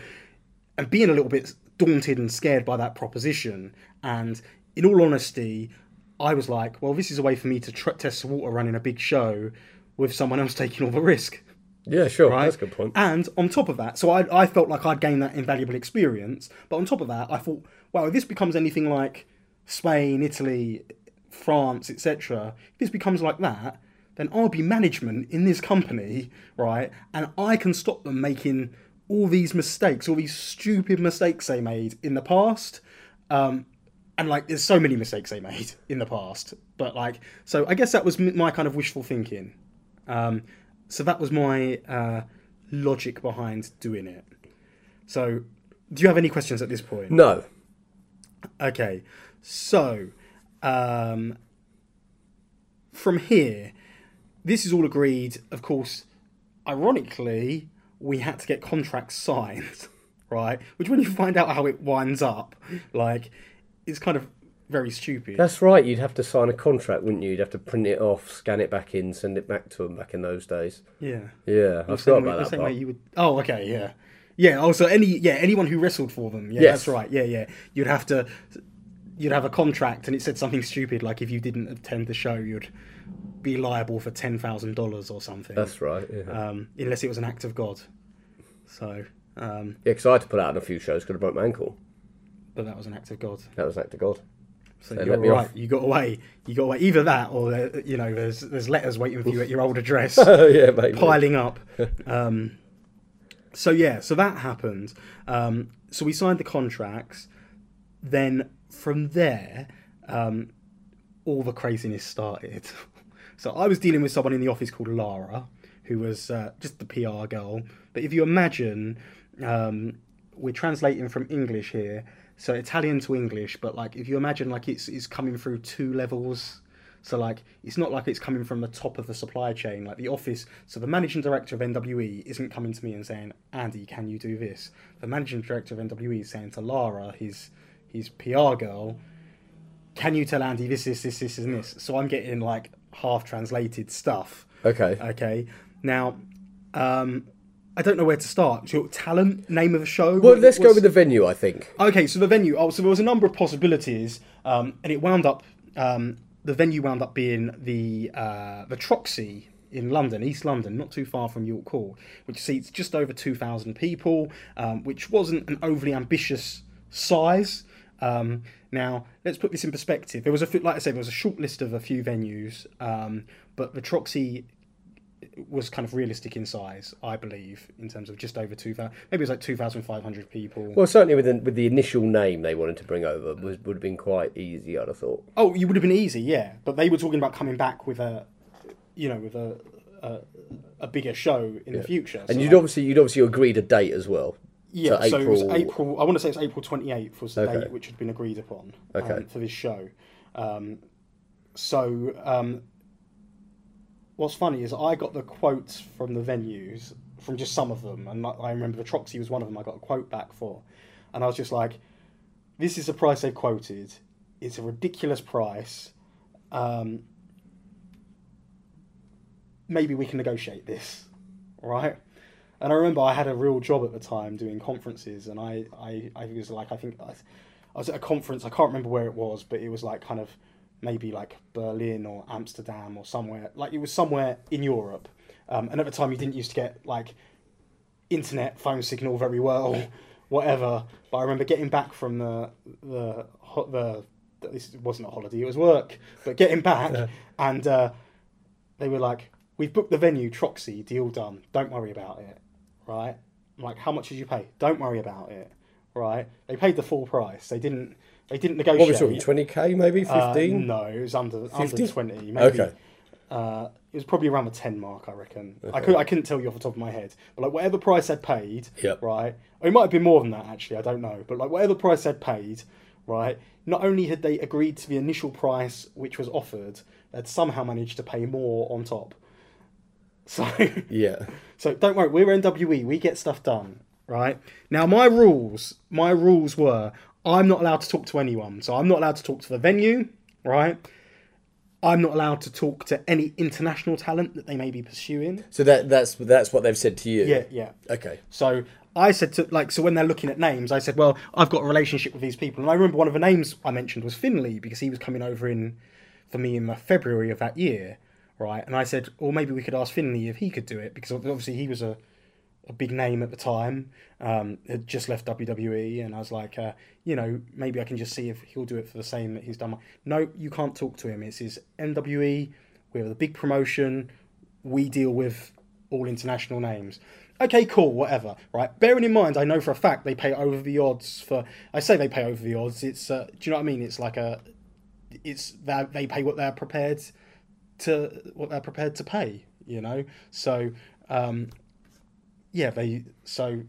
And being a little bit daunted and scared by that proposition. And in all honesty, I was like, well, this is a way for me to tr- test the water running a big show with someone else *laughs* taking all the risk. Yeah, sure. Right? That's a good point. And on top of that, so I, I felt like I'd gained that invaluable experience. But on top of that, I thought, wow, if this becomes anything like Spain, Italy, France, etc., if this becomes like that, then I'll be management in this company, right? And I can stop them making all these mistakes, all these stupid mistakes they made in the past. Um, and like, there's so many mistakes they made *laughs* in the past. But like, so I guess that was my kind of wishful thinking. Um, so that was my uh, logic behind doing it. So, do you have any questions at this point? No. Okay, so um, from here, this is all agreed. Of course, ironically, we had to get contracts signed, *laughs* right? Which, when you find out how it winds up, like, it's kind of very stupid. That's right. You'd have to sign a contract, wouldn't you? You'd have to print it off, scan it back in, send it back to them back in those days. yeah. Yeah, I The forgot same way- about the that same part. way you would. Oh, okay, yeah, yeah. Also, any yeah, anyone who wrestled for them, yeah, Yes. that's right. Yeah, yeah. You'd have to, you'd have a contract, and it said something stupid like if you didn't attend the show, you'd be liable for ten thousand dollars or something. That's right. Yeah, um, unless it was an act of God. So, um, yeah. Because I had to put out on a few shows because I broke my ankle. but that was an act of God. That was an act of God. So They you're right. off. You got away. You got away. Either that, or uh, you know, there's there's letters waiting for you at your old address. Oh *laughs* yeah, maybe. piling up. *laughs* Um, so yeah, so that happened. Um, so we signed the contracts. Then from there, um, all the craziness started. *laughs* So I was dealing with someone in the office called Lara, who was uh, just the PR girl. But if you imagine, um, we're translating from English here, so Italian to English. But like, if you imagine, like it's it's coming through two levels. So like, it's not like it's coming from the top of the supply chain, like the office. So the managing director of NWE isn't coming to me and saying, "Andy, can you do this?" The managing director of NWE is saying to Lara, his his PR girl, "Can you tell Andy this, this, this, this, and this?" So I'm getting like half translated stuff. Okay. Okay, now. Um, I don't know where to start. Your talent, name of the show. Well, let's go with the venue. I think. Okay, so the venue. Oh, so there was a number of possibilities, um, and it wound up. Um, the venue wound up being the uh, the Troxy in London, East London, not too far from York Hall, which seats just over two thousand people, um, which wasn't an overly ambitious size. Um, now, let's put this in perspective. There was a, like I said, there was a short list of a few venues, um, but the Troxy was kind of realistic in size, I believe, in terms of just over two thousand. Maybe it was like two thousand five hundred people. Well, certainly with the, with the initial name they wanted to bring over was, would have been quite easy. I'd have thought. Oh, you would have been easy, yeah. But they were talking about coming back with a, you know, with a a, a bigger show in the future. And So, you'd like, obviously you'd obviously agreed a date as well. yeah. so So, it was April- April. I want to say it's April twenty eighth was the Okay. date which had been agreed upon Okay. um, for this show. Um, so um, what's funny is I got the quotes from the venues from just some of them, and I remember the Troxy was one of them. I got a quote back for, and I was just like, "This is the price they quoted. It's a ridiculous price. Um, maybe we can negotiate this, right?" And I remember I had a real job at the time doing conferences, and I, I, I was like, I think I, I was at a conference. I can't remember where it was, but it was like kind of maybe like Berlin or Amsterdam or somewhere. Like it was somewhere in Europe. Um, and at the time, you didn't used to get like internet phone signal very well, *laughs* whatever. But I remember getting back from the the ho- the this wasn't a holiday; it was work. But getting back, *laughs* and uh, they were like, "We've booked the venue, Troxy, deal done. Don't worry about it." Right? I'm like, "How much did you pay?" Don't worry about it. Right? They paid the full price. They didn't. They didn't negotiate. What were we talking? Twenty k, maybe Uh, fifteen. no, it was under under 50? twenty. Maybe. Okay. Uh, it was probably around the ten mark, I reckon. I could I couldn't tell you off the top of my head, but like whatever price they'd paid, Yep. right? It might have been more than that actually. I don't know, but like whatever price they'd paid, right? Not only had they agreed to the initial price which was offered, they'd somehow managed to pay more on top. *laughs* So, Yeah. so don't worry, we're NWE, we get stuff done, right? Now, my rules, my rules were I'm not allowed to talk to anyone. So, I'm not allowed to talk to the venue, right? I'm not allowed to talk to any international talent that they may be pursuing. So that that's that's what they've said to you. Yeah, yeah. Okay. So I said to like so when they're looking at names, I said, well, I've got a relationship with these people, and I remember one of the names I mentioned was Finley because he was coming over in for me in uh, February of that year, right? And I said, or maybe we could ask Finley if he could do it because obviously he was a a big name at the time, um, had just left WWE, and I was like, uh, you know, maybe I can just see if he'll do it for the same that he's done. No, you can't talk to him. It's his NWE. We have a big promotion. We deal with all international names. Okay, cool, whatever. Right. Bearing in mind, I know for a fact they pay over the odds for. I say they pay over the odds. It's. Uh, do you know what I mean? It's like a. It's that they pay what they're prepared to what they're prepared to pay. You know. So. Um, yeah, they so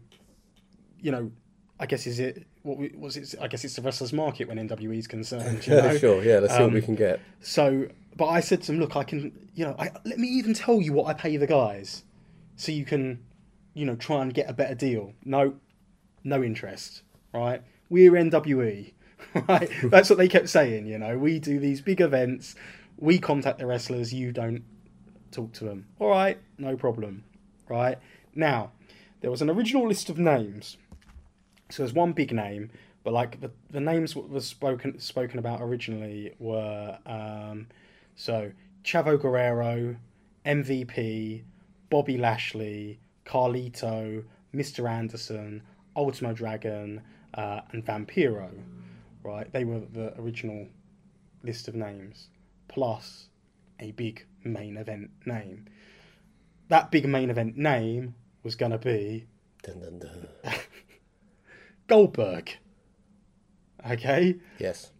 you know, I guess is it what we, was it? I guess it's the wrestlers' market when NWE is concerned. You *laughs* know? sure. Yeah. Let's see what we Um, can get. So, but I said to them, look, I can, you know, I, let me even tell you what I pay the guys, so you can, you know, try and get a better deal. No, no interest. Right? We're NWE. *laughs* Right? *laughs* That's what they kept saying. You know, we do these big events. We contact the wrestlers. You don't talk to them. All right, no problem. Right now, there was an original list of names. So there's one big name, but like the, the names that was spoken spoken about originally were um, so Chavo Guerrero, MVP, Bobby Lashley, Carlito, Mr. Anderson, Ultimo Dragon, uh, and Vampiro. Right, they were the original list of names, plus a big main event name. That big main event name was gonna be Dun, dun, dun. *laughs* Goldberg. Okay. Yes.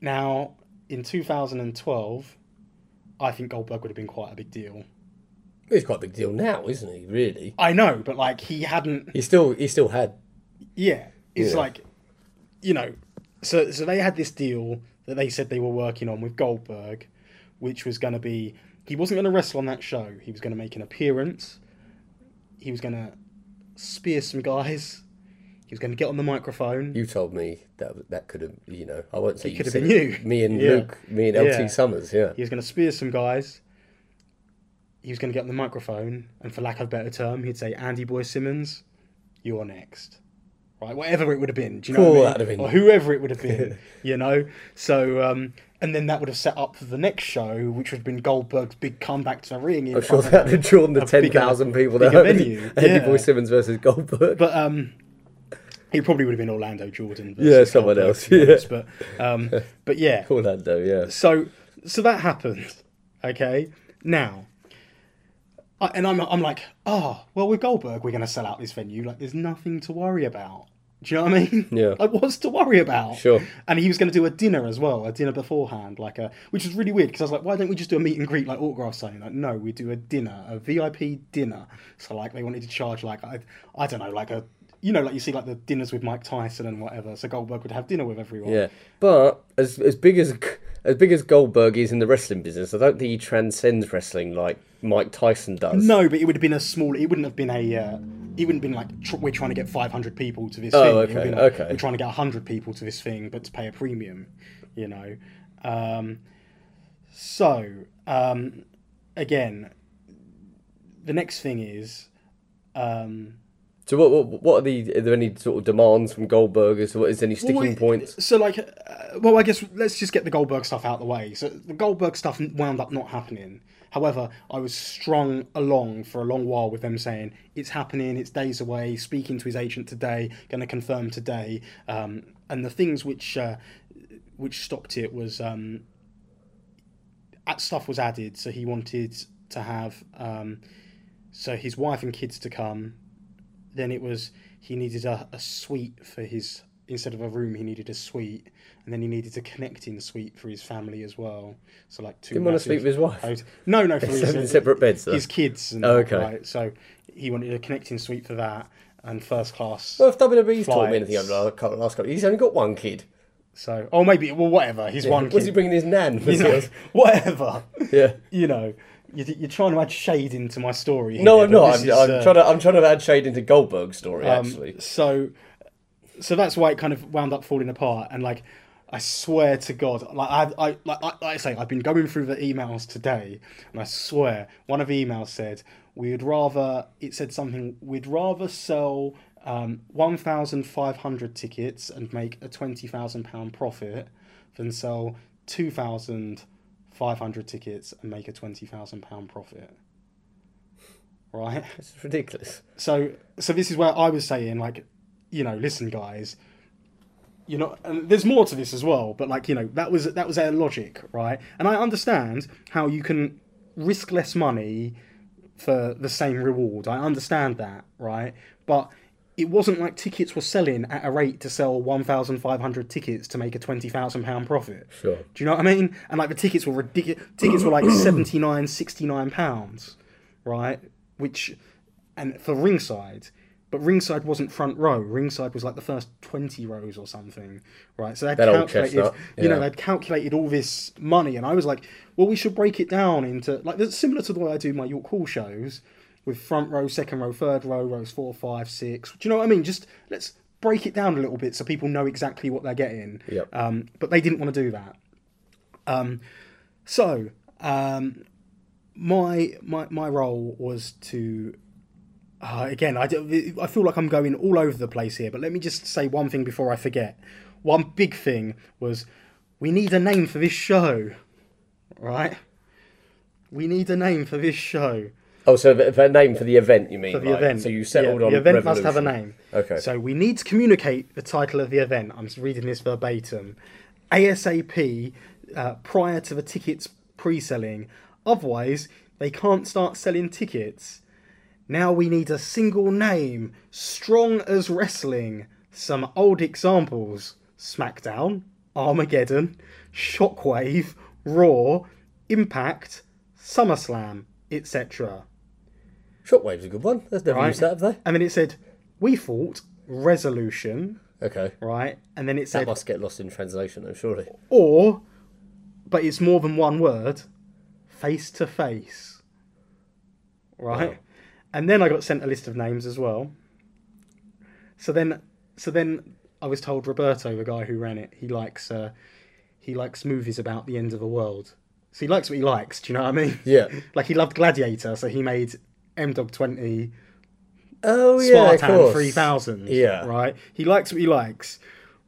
Now, in 2012, I think Goldberg would have been quite a big deal. He's quite a big deal now, isn't he? Really. I know, but like he hadn't. He still he still had. Yeah, it's Yeah. like, you know, so so they had this deal that they said they were working on with Goldberg, which was going to be he wasn't going to wrestle on that show. He was going to make an appearance. He was going to spear some guys. He was going to get on the microphone. You told me that that could have you know I won't say you could have been you. Me and Yeah. Luke, me and LT Yeah. Summers. Yeah. He was going to spear some guys. He was going to get on the microphone, and for lack of a better term, he'd say, "Andy Boy Simmons, you're next." Right, whatever it would have been, do you know Cool, what I mean? that'd have been- Or whoever it would have been, *laughs* you know. So, um, and then that would have set up for the next show, which would have been Goldberg's big comeback to the ring. I'm sure that would drawn the ten thousand people that *laughs* Andy yeah. Boy Simmons versus Goldberg. But um, it probably would have been Orlando Jordan. Yeah, someone Goldberg, else, yeah. honest, But um, *laughs* but yeah, Orlando, yeah. so so that happened okay now I, and I'm, I'm like oh well with goldberg we're going to sell out this venue like there's nothing to worry about do you know what i mean? Yeah. like what's to worry about? Sure. and he was going to do a dinner as well a dinner beforehand like a which was really weird because i was like why don't we just do a meet and greet like autograph signing? Like no we do a dinner a vip dinner. So like they wanted to charge like i, I don't know like a you know like you see like the dinners with mike tyson and whatever so goldberg would have dinner with everyone. Yeah, but as as big as as big as Goldberg is in the wrestling business, I don't think he transcends wrestling like Mike Tyson does. No, but it would have been a small. It wouldn't have been a. Uh, it wouldn't have been like tr- we're trying to get 500 people to this Oh, thing. It okay, like, okay. We're trying to get 100 people to this thing, but to pay a premium, you know. Um, so um, again, the next thing is. Um, So what, what what are the are there any sort of demands from Goldberg? Is is there any sticking Well, points? So, like, uh, well, I guess let's just get the Goldberg stuff out of the way. So, the Goldberg stuff wound up not happening. However, I was strung along for a long while with them saying it's happening, it's days away. Speaking to his agent today, going to confirm today. Um, and the things which uh, which stopped it was um, stuff was added. So he wanted to have um, so his wife and kids to come then it was he needed a, a suite for his instead of a room he needed a suite and then he needed a connecting suite for his family as well so like two Didn't want to sleep with his wife. hot- no no for *laughs* his, Seven separate beds. Though. his kids and Oh, that, okay. right? so he wanted a connecting suite for that and first class Well, if WWE's taught me anything over the last couple, last couple, he's only got one kid. So, oh, maybe well, whatever. He's one Was he bringing his nan? *laughs* You know, *laughs* whatever. yeah. You know, you- you're trying to add shade into my story. No, I'm not. I'm, is, I'm uh, trying to. I'm trying to add shade into Goldberg's story. Um, actually, So, so that's why it kind of wound up falling apart. And like, I swear to God, like I, I, like, I, like I say, I've been going through the emails today, and I swear one of the emails said we'd rather. It said something. We'd rather sell. Um, 1,500 tickets and make a £20,000 profit than sell 2,500 tickets and make a £20,000 profit. Right? it's ridiculous. so so this is where I was saying like, you know, listen, guys, you know, and there's more to this as well, but like you know that was that was their logic, right? And I understand how you can risk less money for the same reward. I understand that, right? But it wasn't like tickets were selling at a rate to sell 1,500 tickets to make a 20,000 pound profit. Sure. Do you know what I mean? And like the tickets were ridiculous. Tickets were like 79, 69 pounds, right? Which, and for ringside, but ringside wasn't front row. Ringside was like the first 20 rows or something, right? So they'd That old calculated, chestnut, you know, they'd calculated all this money, and I was like, well, we should break it down into like similar to the way I do my York Hall shows with front row, second row, third row, rows four, five, six. Do you know what I mean? Just let's break it down a little bit so people know exactly what they're getting. Yep. Um, but they didn't want to do that. Um, so um, my my my role was to uh, again I, do- I feel like I'm going all over the place here, but let me just say one thing before I forget. One big thing was we need a name for this show, right? We need a name for this show Oh, so the, the name for the event, you mean? for the like, event. So you settled Yeah, on the event must have a name. Okay. So we need to communicate the title of the event. I'm just reading this verbatim. ASAP uh, prior to the tickets pre-selling. Otherwise, they can't start selling tickets. Now we need a single name, strong as wrestling. Some old examples: SmackDown, Armageddon, Shockwave, Raw, Impact, SummerSlam, etc. Shockwave's a good one. That's never Right. used that, have they? And then it said, we thought resolution, Okay. right? And then it said. That must get lost in translation, though, surely. or, but it's more than one word, face to face, right? Wow. And then I got sent a list of names as well. So then, so then I was told Roberto, the guy who ran it, he likes, uh, he likes movies about the end of the world. So he likes what he likes. Do you know what I mean? Yeah. *laughs* Like he loved Gladiator, so he made M Dog Twenty. Oh yeah, of Spartan course. 3000. Yeah. Right? He likes what he likes.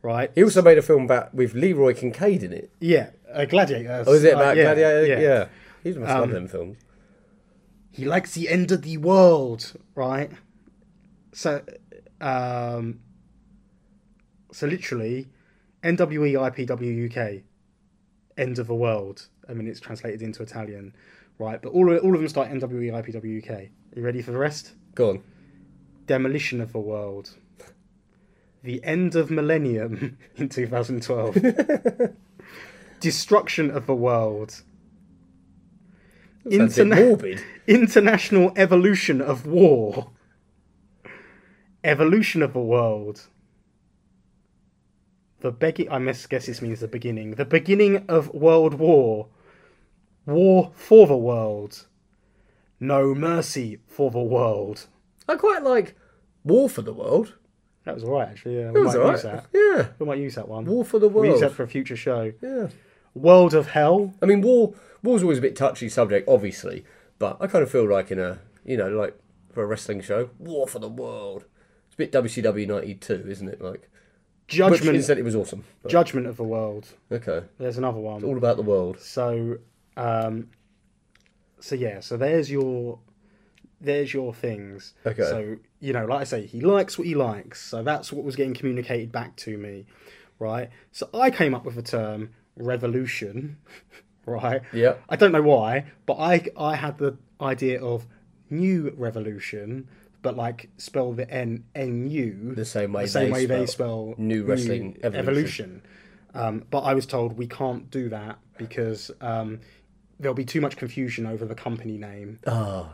Right? He also made a film about with Leroy Kincaid in it. Yeah. A Gladiator. Oh, is it uh, about yeah, Gladiator? Yeah. Yeah. He must love Um, them films. He likes the end of the world. Right? So, um, so literally, NWE IPW UK, end of the world. I mean, it's translated into Italian. Right? But all of, all of them start NWE IPW UK. You ready for the rest? Go on. Demolition of the World. The End of Millennium *laughs* in 2012. *laughs* Destruction of the World. Sounds a bit Interna-. *laughs* International Evolution of War. Evolution of the World. The beginning. I must guess this means the beginning. The beginning of World War. War for the world. No mercy for the world. I quite like War for the World. That was alright, actually. Yeah, we might alright. use that. Yeah. We might use that one. War for the world. We'll use that for a future show. Yeah. World of Hell. I mean, war war's always a bit touchy subject, obviously, but I kind of feel like in a you know like for a wrestling show, War for the World. It's a bit WCW '92, isn't it? Like, Judgment. which said it was awesome. But, Judgment of the World. okay, There's another one. all about the world. So, um, so yeah. So there's your, there's your things. Okay. So you know, like I say, he likes what he likes. So that's what was getting communicated back to me, right? So I came up with the term revolution, *laughs* right? Yeah. I don't know why, but I I had the idea of new revolution, but like spell the N N U The same way the same they way they spell spell New Wrestling Evolution. evolution. Um, but I was told we can't do that because um, there'll be too much confusion over the company name. Ah,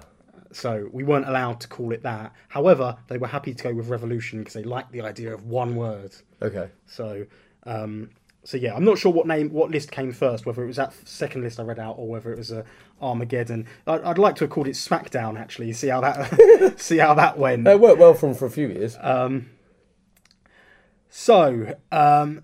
So we weren't allowed to call it that. However, they were happy to go with revolution because they liked the idea of one word. okay. So, um, so yeah, I'm not sure what name, what list came first, whether it was that second list I read out or whether it was a Armageddon. I'd, I'd like to have called it SmackDown actually. See how that, *laughs* see how that went. It worked well for for a few years. Um, So, um,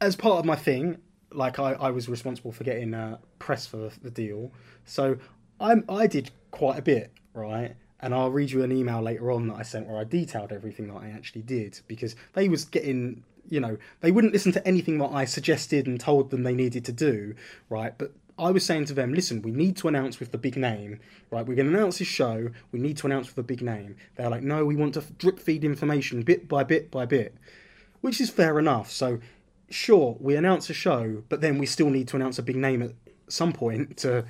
as part of my thing, like I, I was responsible for getting uh, press for the, the deal. So I'm I did quite a bit, right? And I'll read you an email later on that I sent where I detailed everything that I actually did because they was getting, you know, they wouldn't listen to anything that I suggested and told them they needed to do, right? But I was saying to them, listen, we need to announce with the big name, right? We're going to announce this show. We need to announce with the big name. They're like, no, we want to drip feed information bit by bit by bit which is fair enough. So, sure, we announce a show, but then we still need to announce a big name at some point to,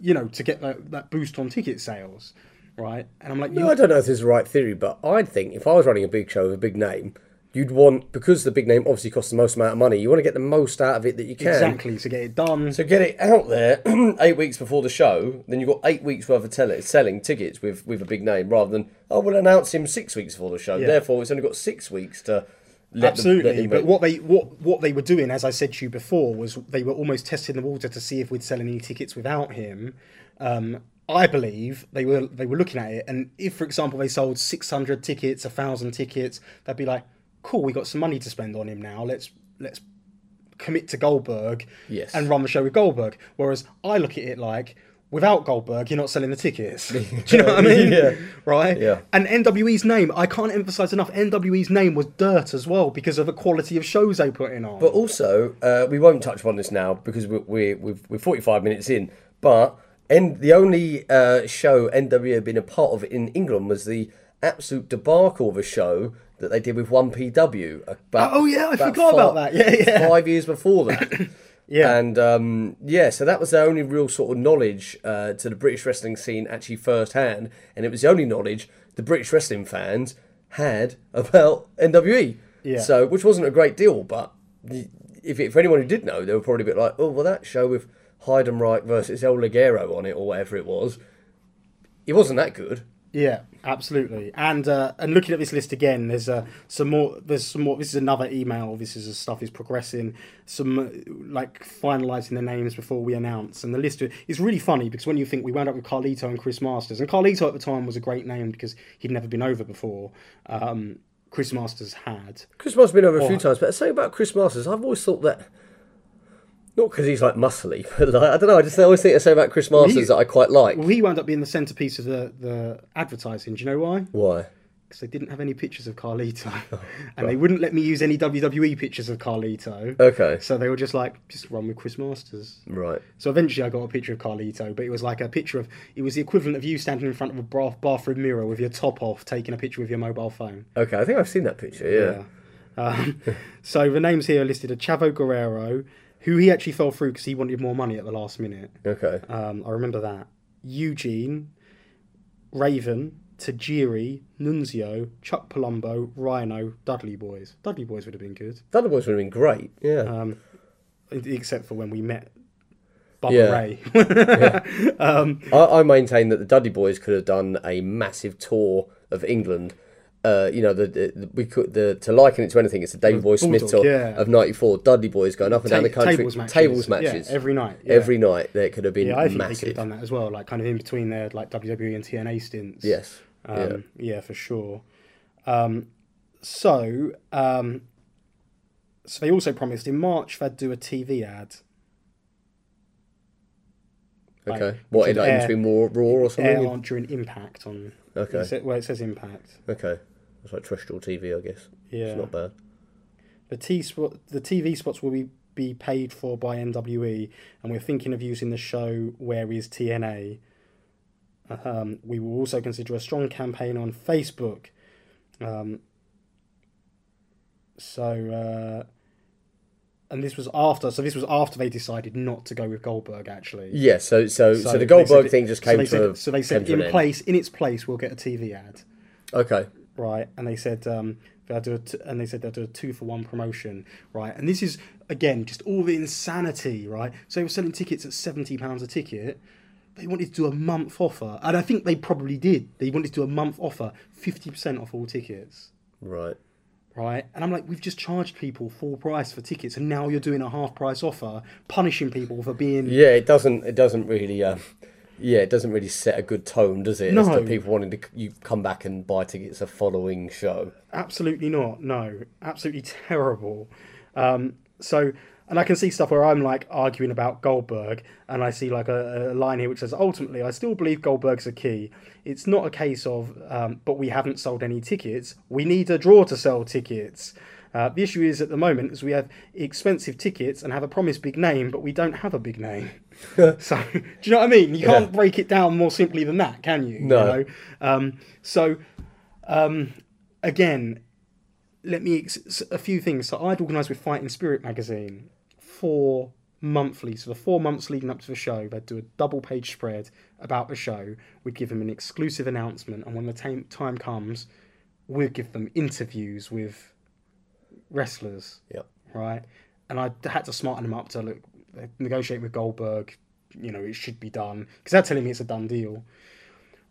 you know, to get that, that boost on ticket sales, right? And I'm like, you, No, I don't know if this is the right theory, but I'd think if I was running a big show with a big name, you'd want because the big name obviously costs the most amount of money. You want to get the most out of it that you can. exactly to get it done. So get it out there *clears throat* eight weeks before the show. Then you've got eight weeks worth of tele- selling tickets with with a big name, rather than oh we'll announce him six weeks before the show. Therefore, it's only got six weeks to let them- Absolutely, but what they what what they were doing, as I said to you before, was they were almost testing the water to see if we'd sell any tickets without him. Um, I believe they were they were looking at it, and if, for example, they sold six hundred tickets, thousand tickets, they'd be like, "Cool, we got some money to spend on him now. Let's let's commit to Goldberg Yes. and run the show with Goldberg." Whereas I look at it like. Without Goldberg, you're not selling the tickets. *laughs* Do you know what I mean? Yeah. Right? Yeah. And NWE's name, I can't emphasize enough. NWE's name was dirt as well because of the quality of shows they put in on. But also, uh, we won't touch upon this now because we're we're, we've, we're 45 minutes in. But and the only uh, show NWA had been a part of in England was the absolute debacle of a show that they did with 1PW. About, Oh, yeah, I forgot about that. *laughs* Yeah, yeah. Five years before that. *coughs* Yeah. And um, yeah, so that was the only real sort of knowledge uh, to the British wrestling scene actually firsthand, and it was the only knowledge the British wrestling fans had about *laughs* NWE. Yeah. So, which wasn't a great deal, but if, if anyone who did know, they were probably a bit like, oh, well, that show with Heidenreich versus El Ligero on it, or whatever it was, it wasn't that good. Yeah, absolutely. And uh, and looking at this list again, there's uh, some more. There's some more. This is another email. This is stuff is progressing. Some uh, like finalising the names before we announce. And the list is really funny because when you think we wound up with Carlito and Chris Masters, and Carlito at the time was a great name because he'd never been over before. Um, Chris Masters had. Chris Masters been over a few times, but something about Chris Masters, I've always thought that. Not because he's like muscly, *laughs* but like, I don't know. I just always think there's something about Chris Masters that I quite like. Well, he wound up being the centerpiece of the, the advertising. Do you know why? Why? Because they didn't have any pictures of Carlito, *laughs* Oh, and they wouldn't let me use any WWE pictures of Carlito. Okay. So they were just like, just run with Chris Masters. Right. So eventually, I got a picture of Carlito, but it was like a picture of. It was the equivalent of you standing in front of a bra- bathroom mirror with your top off, taking a picture with your mobile phone. Okay, I think I've seen that picture. Yeah. Um, *laughs* so the names here are listed are Chavo Guerrero, who he actually fell through because he wanted more money at the last minute. Okay. Um, I remember that. Eugene, Raven, Tajiri, Nunzio, Chuck Palumbo, Rhino, Dudley Boys. Dudley Boys would have been good, Thunder Boys would have been great. Yeah. um, except for when we met Bubba Yeah. Ray. *laughs* I, I maintain that the Dudley Boys could have done a massive tour of England. Uh, you know, the, the we could the to liken it to anything, it's the Davey Boy Smith yeah. of '94. Dudley Boys going up and down the country, tables matches. tables Yeah, every night. Yeah. every night. That could have been yeah, I think they could have done that as well, like kind of in between their like WWE and TNA stints. Yes. Um, yeah. for sure. Um, so, um, so they also promised in March they'd do a TV ad. like, Okay. What in, like, is in between Raw, Raw or something? Air on during Impact on. Okay. where it says Impact. Okay. It's like terrestrial TV, I guess. Yeah. It's not bad. The T spot, the TV spots will be be paid for by NWE, and we're thinking of using the show Where Is TNA. Um, we will also consider a strong campaign on Facebook. Um, so, uh, and this was after. So this was after they decided not to go with Goldberg. Actually, Yeah. So so so, the they Goldberg said- thing just came they to said, so they said in place in its place we'll get a TV ad Okay. Right? And they said um, they'll do a t- and they said they'll do a two for one promotion, right? And this is again just all the insanity, right? So they were selling tickets at seventy pounds a ticket. They wanted to do a month offer, and I think they probably did. They wanted to do a month offer, fifty percent off all tickets, Right. right? And I'm like, we've just charged people full price for tickets, and now you're doing a half price offer, punishing people for being. Yeah, it doesn't. It doesn't really. Uh, yeah, it doesn't really set a good tone, does it? As No. to people wanting to you come back and buy tickets a following show. Absolutely not. No, absolutely terrible. Um, so, and I can see stuff where I'm like arguing about Goldberg, and I see like a, a line here which says, "Ultimately, I still believe Goldberg's a key. It's not a case of, um, but we haven't sold any tickets. We need a draw to sell tickets." Uh, the issue is at the moment is we have expensive tickets and have a promised big name, but we don't have a big name. *laughs* so, *laughs* do you know what I mean? You can't break it down more simply than that, can you? No. You know? um, so, um, again, let me ex- a few things. So I'd organised with Fighting Spirit magazine for monthly. So the four months leading up to the show, they'd do a double page spread about the show. We'd give them an exclusive announcement, and when the time time comes, we'd give them interviews with wrestlers, Yep. right? And I had to smarten them up to look negotiate with Goldberg. You know, it should be done because they're telling me it's a done deal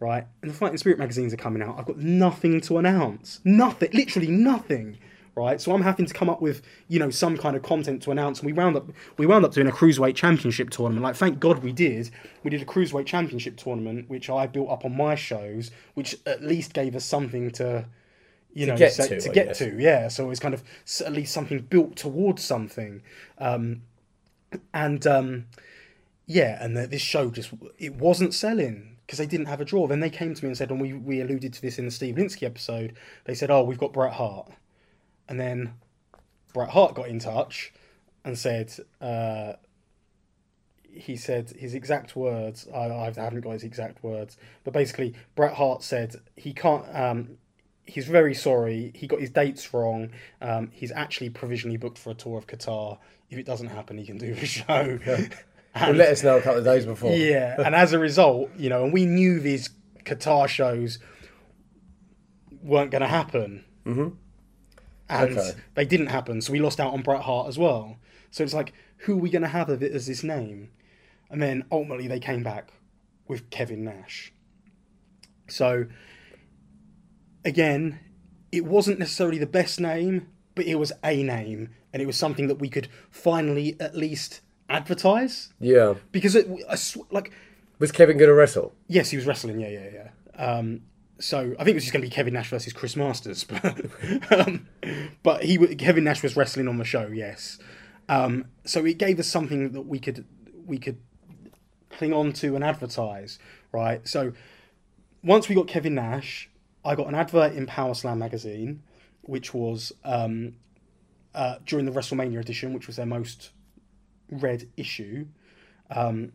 right? And the Fighting Spirit magazines are coming out. I've got nothing to announce. Nothing, literally nothing. Right, so I'm having to come up with you know some kind of content to announce, and we wound up we wound up doing a cruiserweight championship tournament. Like, thank God we did. We did a cruiserweight championship tournament, which I built up on my shows, which at least gave us something to, you know, get say- to, to get guess. to. Yeah, so it's kind of at least something built towards something. Um, and um, yeah, and the, this show just it wasn't selling because they didn't have a draw. Then they came to me and said, and we we alluded to this in the Steve Lynskey episode. They said, "Oh, we've got Bret Hart," and then Bret Hart got in touch and said. Uh, he said his exact words. I, I haven't got his exact words, but basically, Bret Hart said he can't. Um, he's very sorry. He got his dates wrong. Um, he's actually provisionally booked for a tour of Qatar. If it doesn't happen, he can do the *laughs* show. Well, let us know a couple of days before. Yeah, and as a result, you know, and we knew these Qatar shows weren't going to happen. Mm-hmm. And Okay. they didn't happen, so we lost out on Bret Hart as well. So it's like, who are we going to have of it as this name? And then ultimately they came back with Kevin Nash. So, again, it wasn't necessarily the best name, but it was a name, and it was something that we could finally at least advertise Yeah. because it, I sw- like Was Kevin going to wrestle? yes he was wrestling yeah yeah yeah um so I think it was just going to be Kevin Nash versus Chris Masters *laughs* but um, but he w- Kevin Nash was wrestling on the show yes um so it gave us something that we could we could cling on to and advertise right so once we got Kevin Nash I got an advert in Power Slam magazine which was um uh, during the WrestleMania edition which was their most read issue, um,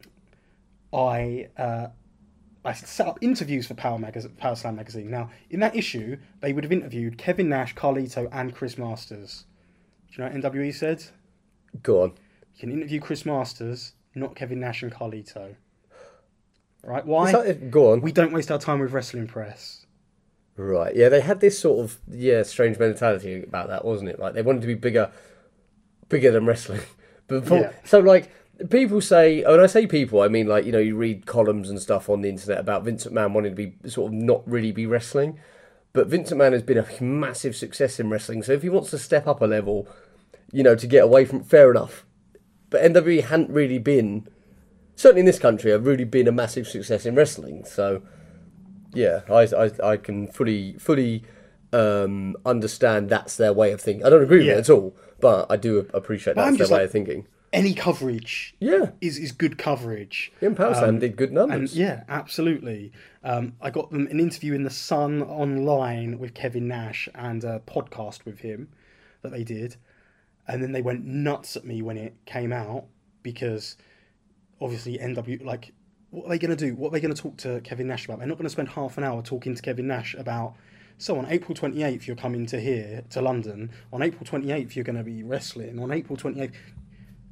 I uh, I set up interviews for Power Magazine, Power Slam magazine. Now, in that issue, they would have interviewed Kevin Nash, Carlito, and Chris Masters. Do you know what NWE said? Go on. You can interview Chris Masters, not Kevin Nash and Carlito. Right? Why? That- go on. We don't waste our time with wrestling press. Right. Yeah, they had this sort of yeah strange mentality about that, wasn't it? Like they wanted to be bigger, bigger than wrestling. *laughs* But for, Yeah. so like people say, when I say people, I mean like you know you read columns and stuff on the internet about Vincent McMahon wanting to be sort of not really be wrestling, but Vincent McMahon has been a massive success in wrestling. So if he wants to step up a level, you know, to get away from fair enough. But NWE hadn't really been, certainly in this country, have really been a massive success in wrestling. So yeah, I, I, I can fully fully um, understand that's their way of thinking. I don't agree with Yeah. it at all, but I do appreciate I'm that's their way like- of thinking. Any coverage Yeah, is, is good coverage. Jim Power Slam did good Um, And numbers. yeah, absolutely. Um, I got them an interview in the Sun online with Kevin Nash and a podcast with him that they did, and then they went nuts at me when it came out because obviously NW like what are they going to do? What are they going to talk to Kevin Nash about? They're not going to spend half an hour talking to Kevin Nash about. So on April 28th, you're coming to here, to London. On April 28th, you're going to be wrestling. On April 28th,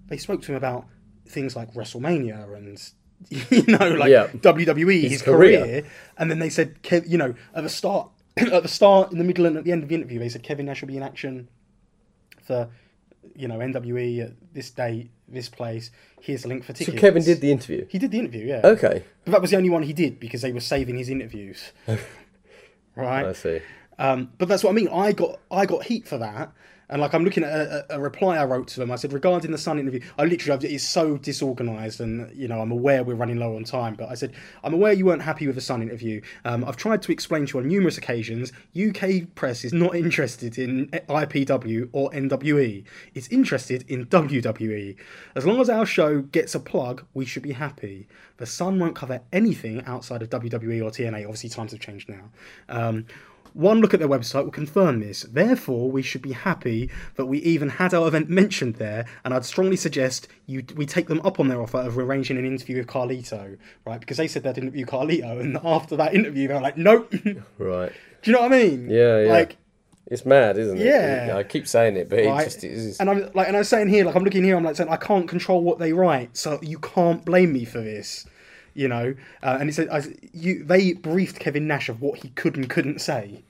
they spoke to him about things like WrestleMania and *laughs* you know like Yeah. WWE, his, His career. career. and then they said, you know, at the start, *clears throat* at the start, in the middle, and at the end of the interview, they said Kevin Nash will be in action for you know NWE at this date, this place. Here's a link for tickets. so. Kevin did the interview. He did the interview, yeah. Okay, But that was the only one he did because they were saving his interviews. *laughs* right. I see. Um, but that's what I mean. I got I got heat for that, and like I'm looking at a, a, reply I wrote to them. I said regarding the Sun interview, I literally it's so disorganised, and you know I'm aware we're running low on time. But I said I'm aware you weren't happy with the Sun interview. Um, I've tried to explain to you on numerous occasions. UK press is not interested in IPW or NWE. It's interested in WWE. As long as our show gets a plug, we should be happy. The Sun won't cover anything outside of WWE or TNA. Obviously, times have changed now. Um, one look at their website will confirm this. Therefore, we should be happy that we even had our event mentioned there, and I'd strongly suggest you we take them up on their offer of arranging an interview with Carlito, right? Because they said they'd interview Carlito, and after that interview, they were like, nope. *laughs* Right. Do you know what I mean? Yeah, yeah. Like, It's mad, isn't it? Yeah. I keep saying it, but right? it just is. And I'm like, and I'm saying here, like, I'm looking here, I'm like saying, I can't control what they write, so you can't blame me for this. You know, uh, and it said, I, you, they briefed Kevin Nash of what he could and couldn't say.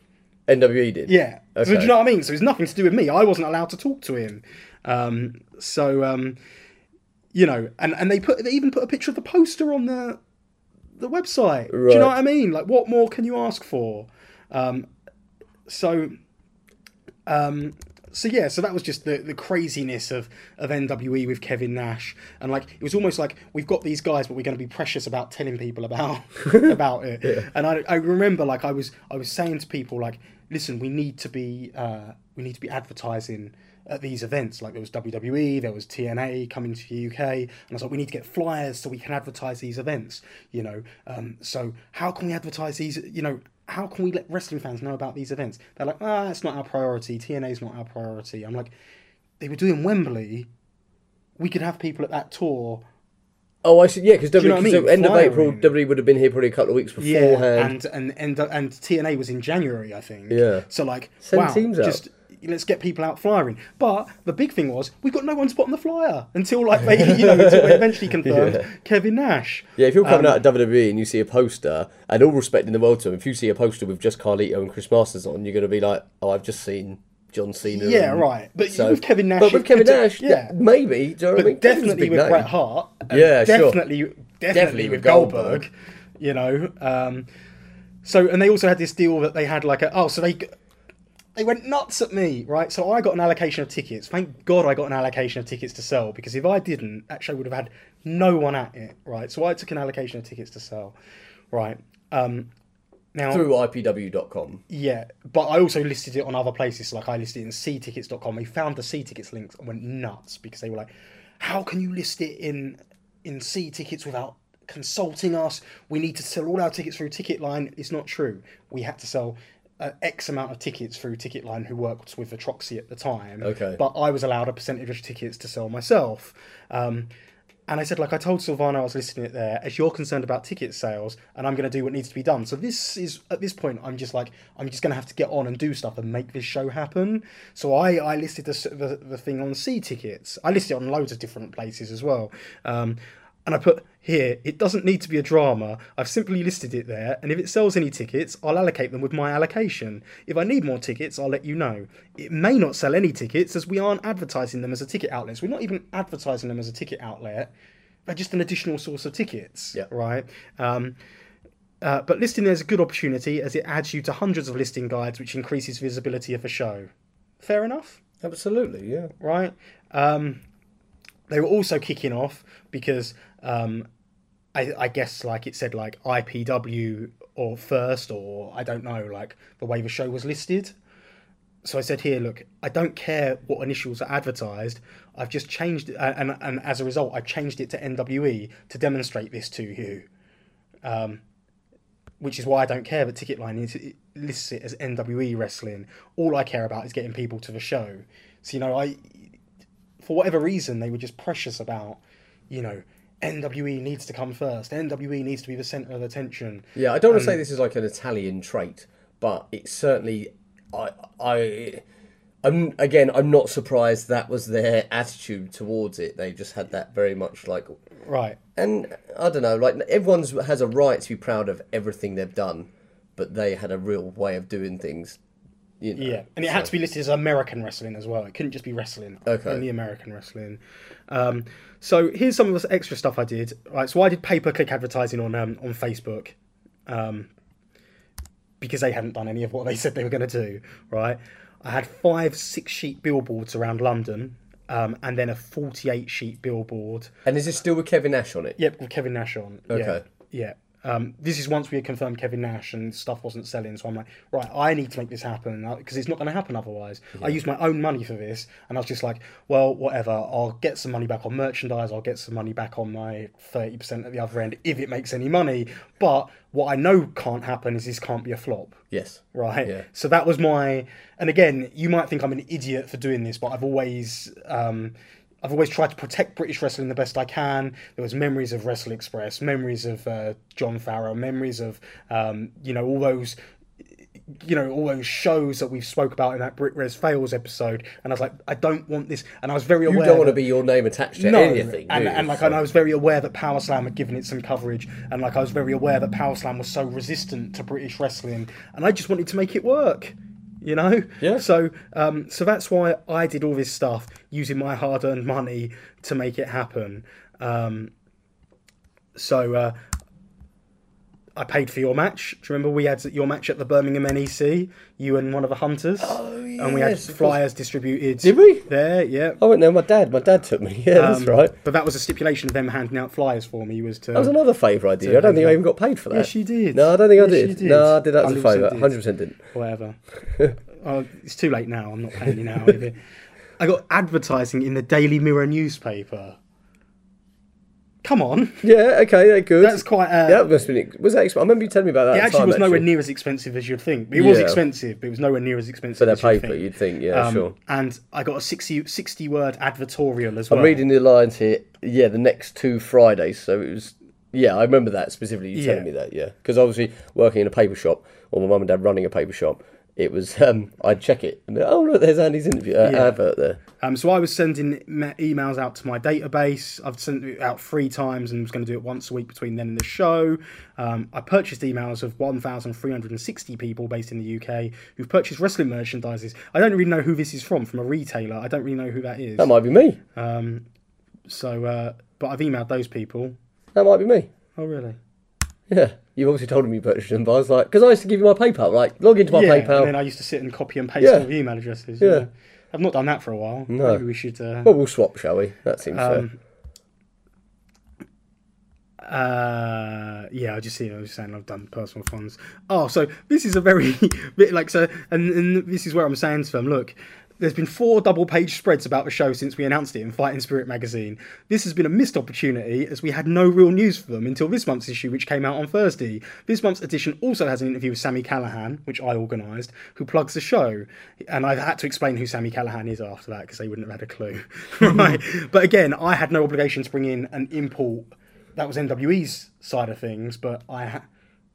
NWE did. Yeah. So do you know what I mean? So it's nothing to do with me. I wasn't allowed to talk to him. Um, so um, you know, and, and they put they even put a picture of the poster on the the website. Do you know what I mean? Like, what more can you ask for? Um, so, um, so yeah, so that was just the, the craziness of, of NWE with Kevin Nash, and like it was almost like we've got these guys, but we're going to be precious about telling people about *laughs* about it. *laughs* yeah. And I, I remember like I was I was saying to people like, listen, we need to be uh, we need to be advertising at these events. Like there was WWE, there was TNA coming to the UK, and I was like, we need to get flyers so we can advertise these events. You know, um, so how can we advertise these? You know, how can we let wrestling fans know about these events? They're like, ah, it's not our priority. TNA is not our priority. I'm like, they were doing Wembley. We could have people at that tour. Oh, I see. Yeah, because you know I mean? end of April. WWE would have been here probably a couple of weeks beforehand. Yeah, and, and and and TNA was in January, I think. Yeah. So like, Send wow, just let's get people out flying. But the big thing was we got no one spot on the flyer until like they, you know, until they eventually *laughs* confirmed Yeah. Kevin Nash. Yeah, if you're coming Um, out of WWE and you see a poster, and all respect in the world to him, if you see a poster with just Carlito and Chris Masters on, you're going to be like, oh, I've just seen John Cena. Yeah, and- right. But So, with Kevin Nash, but with Kevin Nash, yeah. maybe. Do you know what I but mean? Definitely with name. Bret Hart. Yeah, sure. definitely, definitely, Definitely with Goldberg. Goldberg. You know, um, so and they also had this deal that they had like a oh, so they they went nuts at me, right? So I got an allocation of tickets. Thank God I got an allocation of tickets to sell because if I didn't, actually, show would have had no one at it, right? So I took an allocation of tickets to sell, right? Um, now Through IPW.com. yeah, but I also listed it on other places. Like I listed it in ctickets.com. We found the C tickets links and went nuts because they were like, "How can you list it in in C tickets without consulting us? We need to sell all our tickets through Ticketline." It's not true. We had to sell uh, X amount of tickets through Ticketline, who worked with the Atroxy at the time. Okay. But I was allowed a percentage of tickets to sell myself. Um, and I said, like I told Silvano, I was listing it there. As you're concerned about ticket sales, and I'm going to do what needs to be done. So this is at this point, I'm just like, I'm just going to have to get on and do stuff and make this show happen. So I, I listed the, the the thing on C tickets. I listed it on loads of different places as well. Um, and I put here, it doesn't need to be a drama. I've simply listed it there, and if it sells any tickets, I'll allocate them with my allocation. If I need more tickets, I'll let you know. It may not sell any tickets as we aren't advertising them as a ticket outlet. So we're not even advertising them as a ticket outlet. They're just an additional source of tickets, Yeah. right? Um, uh, but listing there's a good opportunity as it adds you to hundreds of listing guides, which increases visibility of a show. Fair enough Absolutely, yeah. right? Um, they were also kicking off because um, I, I guess like it said like IPW or first or I don't know like the way the show was listed. So I said here, look, I don't care what initials are advertised. I've just changed it, and and as a result, I changed it to NWE to demonstrate this to you. Um, which is why I don't care that Ticketline is, it lists it as NWE wrestling. All I care about is getting people to the show. So you know, I for whatever reason they were just precious about, you know, NWE needs to come first. NWE needs to be the center of attention. Yeah, I don't want to say this is like an Italian trait, but it's certainly I I I'm again I'm not surprised that was their attitude towards it. They just had that very much like Right. and I don't know, like everyone's has a right to be proud of everything they've done, but they had a real way of doing things. You know, Yeah, and it had to be listed as American wrestling as well. It couldn't just be wrestling. Okay. Only American wrestling. Um, so here's some of the extra stuff I did. Right, so I did pay per click advertising on um, on Facebook. Um, because they hadn't done any of what they *laughs* said they were going to do. Right, I had five six sheet billboards around London, um, and then a forty eight sheet billboard. And is this still with Kevin Nash on it? Yep, with Kevin Nash on. Okay. Yeah. yeah. Um, this is once we had confirmed Kevin Nash and stuff wasn't selling, so I'm like, right, I need to make this happen because it's not going to happen otherwise. I used my own money for this, and I was just like, well, whatever. I'll get some money back on merchandise. I'll get some money back on my thirty percent at the other end if it makes any money. But what I know can't happen is this can't be a flop Yes. right? Yeah. So that was my. And again, you might think I'm an idiot for doing this, but I've always, um, I've always tried to protect British wrestling the best I can. There was memories of Wrestle Express, memories of uh, John Farrow, memories of, um, you know, all those. You know all those shows that we've spoke about in that Brit Res Fails episode, and I was like, I don't want this, and I was very aware. You don't want to be your name attached to no, anything. and, you? and like So- and I was very aware that Power Slam had given it some coverage, and like I was very aware that Power Slam was so resistant to British wrestling, and I just wanted to make it work, you know. Yeah. So um, so that's why I did all this stuff using my hard-earned money to make it happen. Um, so uh, I paid for your match. Do you remember we had your match at the Birmingham NEC? You and one of the hunters. Oh And we had yes, flyers distributed. Did we? There, yeah. I went there. My dad. My dad took me. *laughs* Yeah, that's Um, right. But that was a stipulation of them handing out flyers for me was to. That was another favour I did. I don't think I even got paid for that. Yes, you did. No, I don't think I did. did. No, I did that as a favour. Hundred percent didn't. whatever. *laughs* oh, it's too late now. I'm not paying you now. *laughs* I got advertising in the Daily Mirror newspaper. Come on, Yeah. Okay. They're good. that's quite. Uh, yeah, that must have been. Was that? Exp- I remember you telling me about that. It actually time, was nowhere actually. near as expensive as you'd think. It was Yeah. expensive, but it was nowhere near as expensive for their as you'd paper. think. You'd think, yeah, Um, sure. And I got a 60, 60 word advertorial as well. I'm reading the lines here. Yeah, the next two Fridays. So it was. Yeah, I remember that specifically. You telling Yeah. me that. Yeah, because obviously working in a paper shop, or my mum and dad running a paper shop, it was. Um, I'd check it and oh look, there's Andy's interview uh, Yeah. advert there. Um, so I was sending emails out to my database. I've sent it out three times and was going to do it once a week between then and the show. Um, I purchased emails of 1,360 people based in the UK who've purchased wrestling merchandises. I don't really know who this is from, from a retailer. I don't really know who that is. That might be me. So, uh, but I've emailed those people. That might be me. Oh, really? Yeah, you've obviously told him you purchased them, but I was like, because I used to give you my PayPal, like log into my yeah, PayPal. and then I used to sit and copy and paste Yeah. all the email addresses. Yeah. I've not done that for a while. No. Maybe we should. Uh, Well, we'll swap, shall we? That seems Um, Uh, yeah, I just see. I was saying I've done personal funds. Oh, so this is a very *laughs* bit like so, and, and this is where I'm saying to them, look, there's been four double-page spreads about the show since we announced it in Fighting Spirit magazine. This has been a missed opportunity as we had no real news for them until this month's issue, which came out on Thursday. This month's edition also has an interview with Sami Callihan, which I organised, who plugs the show, and I've had to explain who Sami Callihan is after that because they wouldn't have had a clue, *laughs* right? But again, I had no obligation to bring in an import that was NWE's side of things, but I,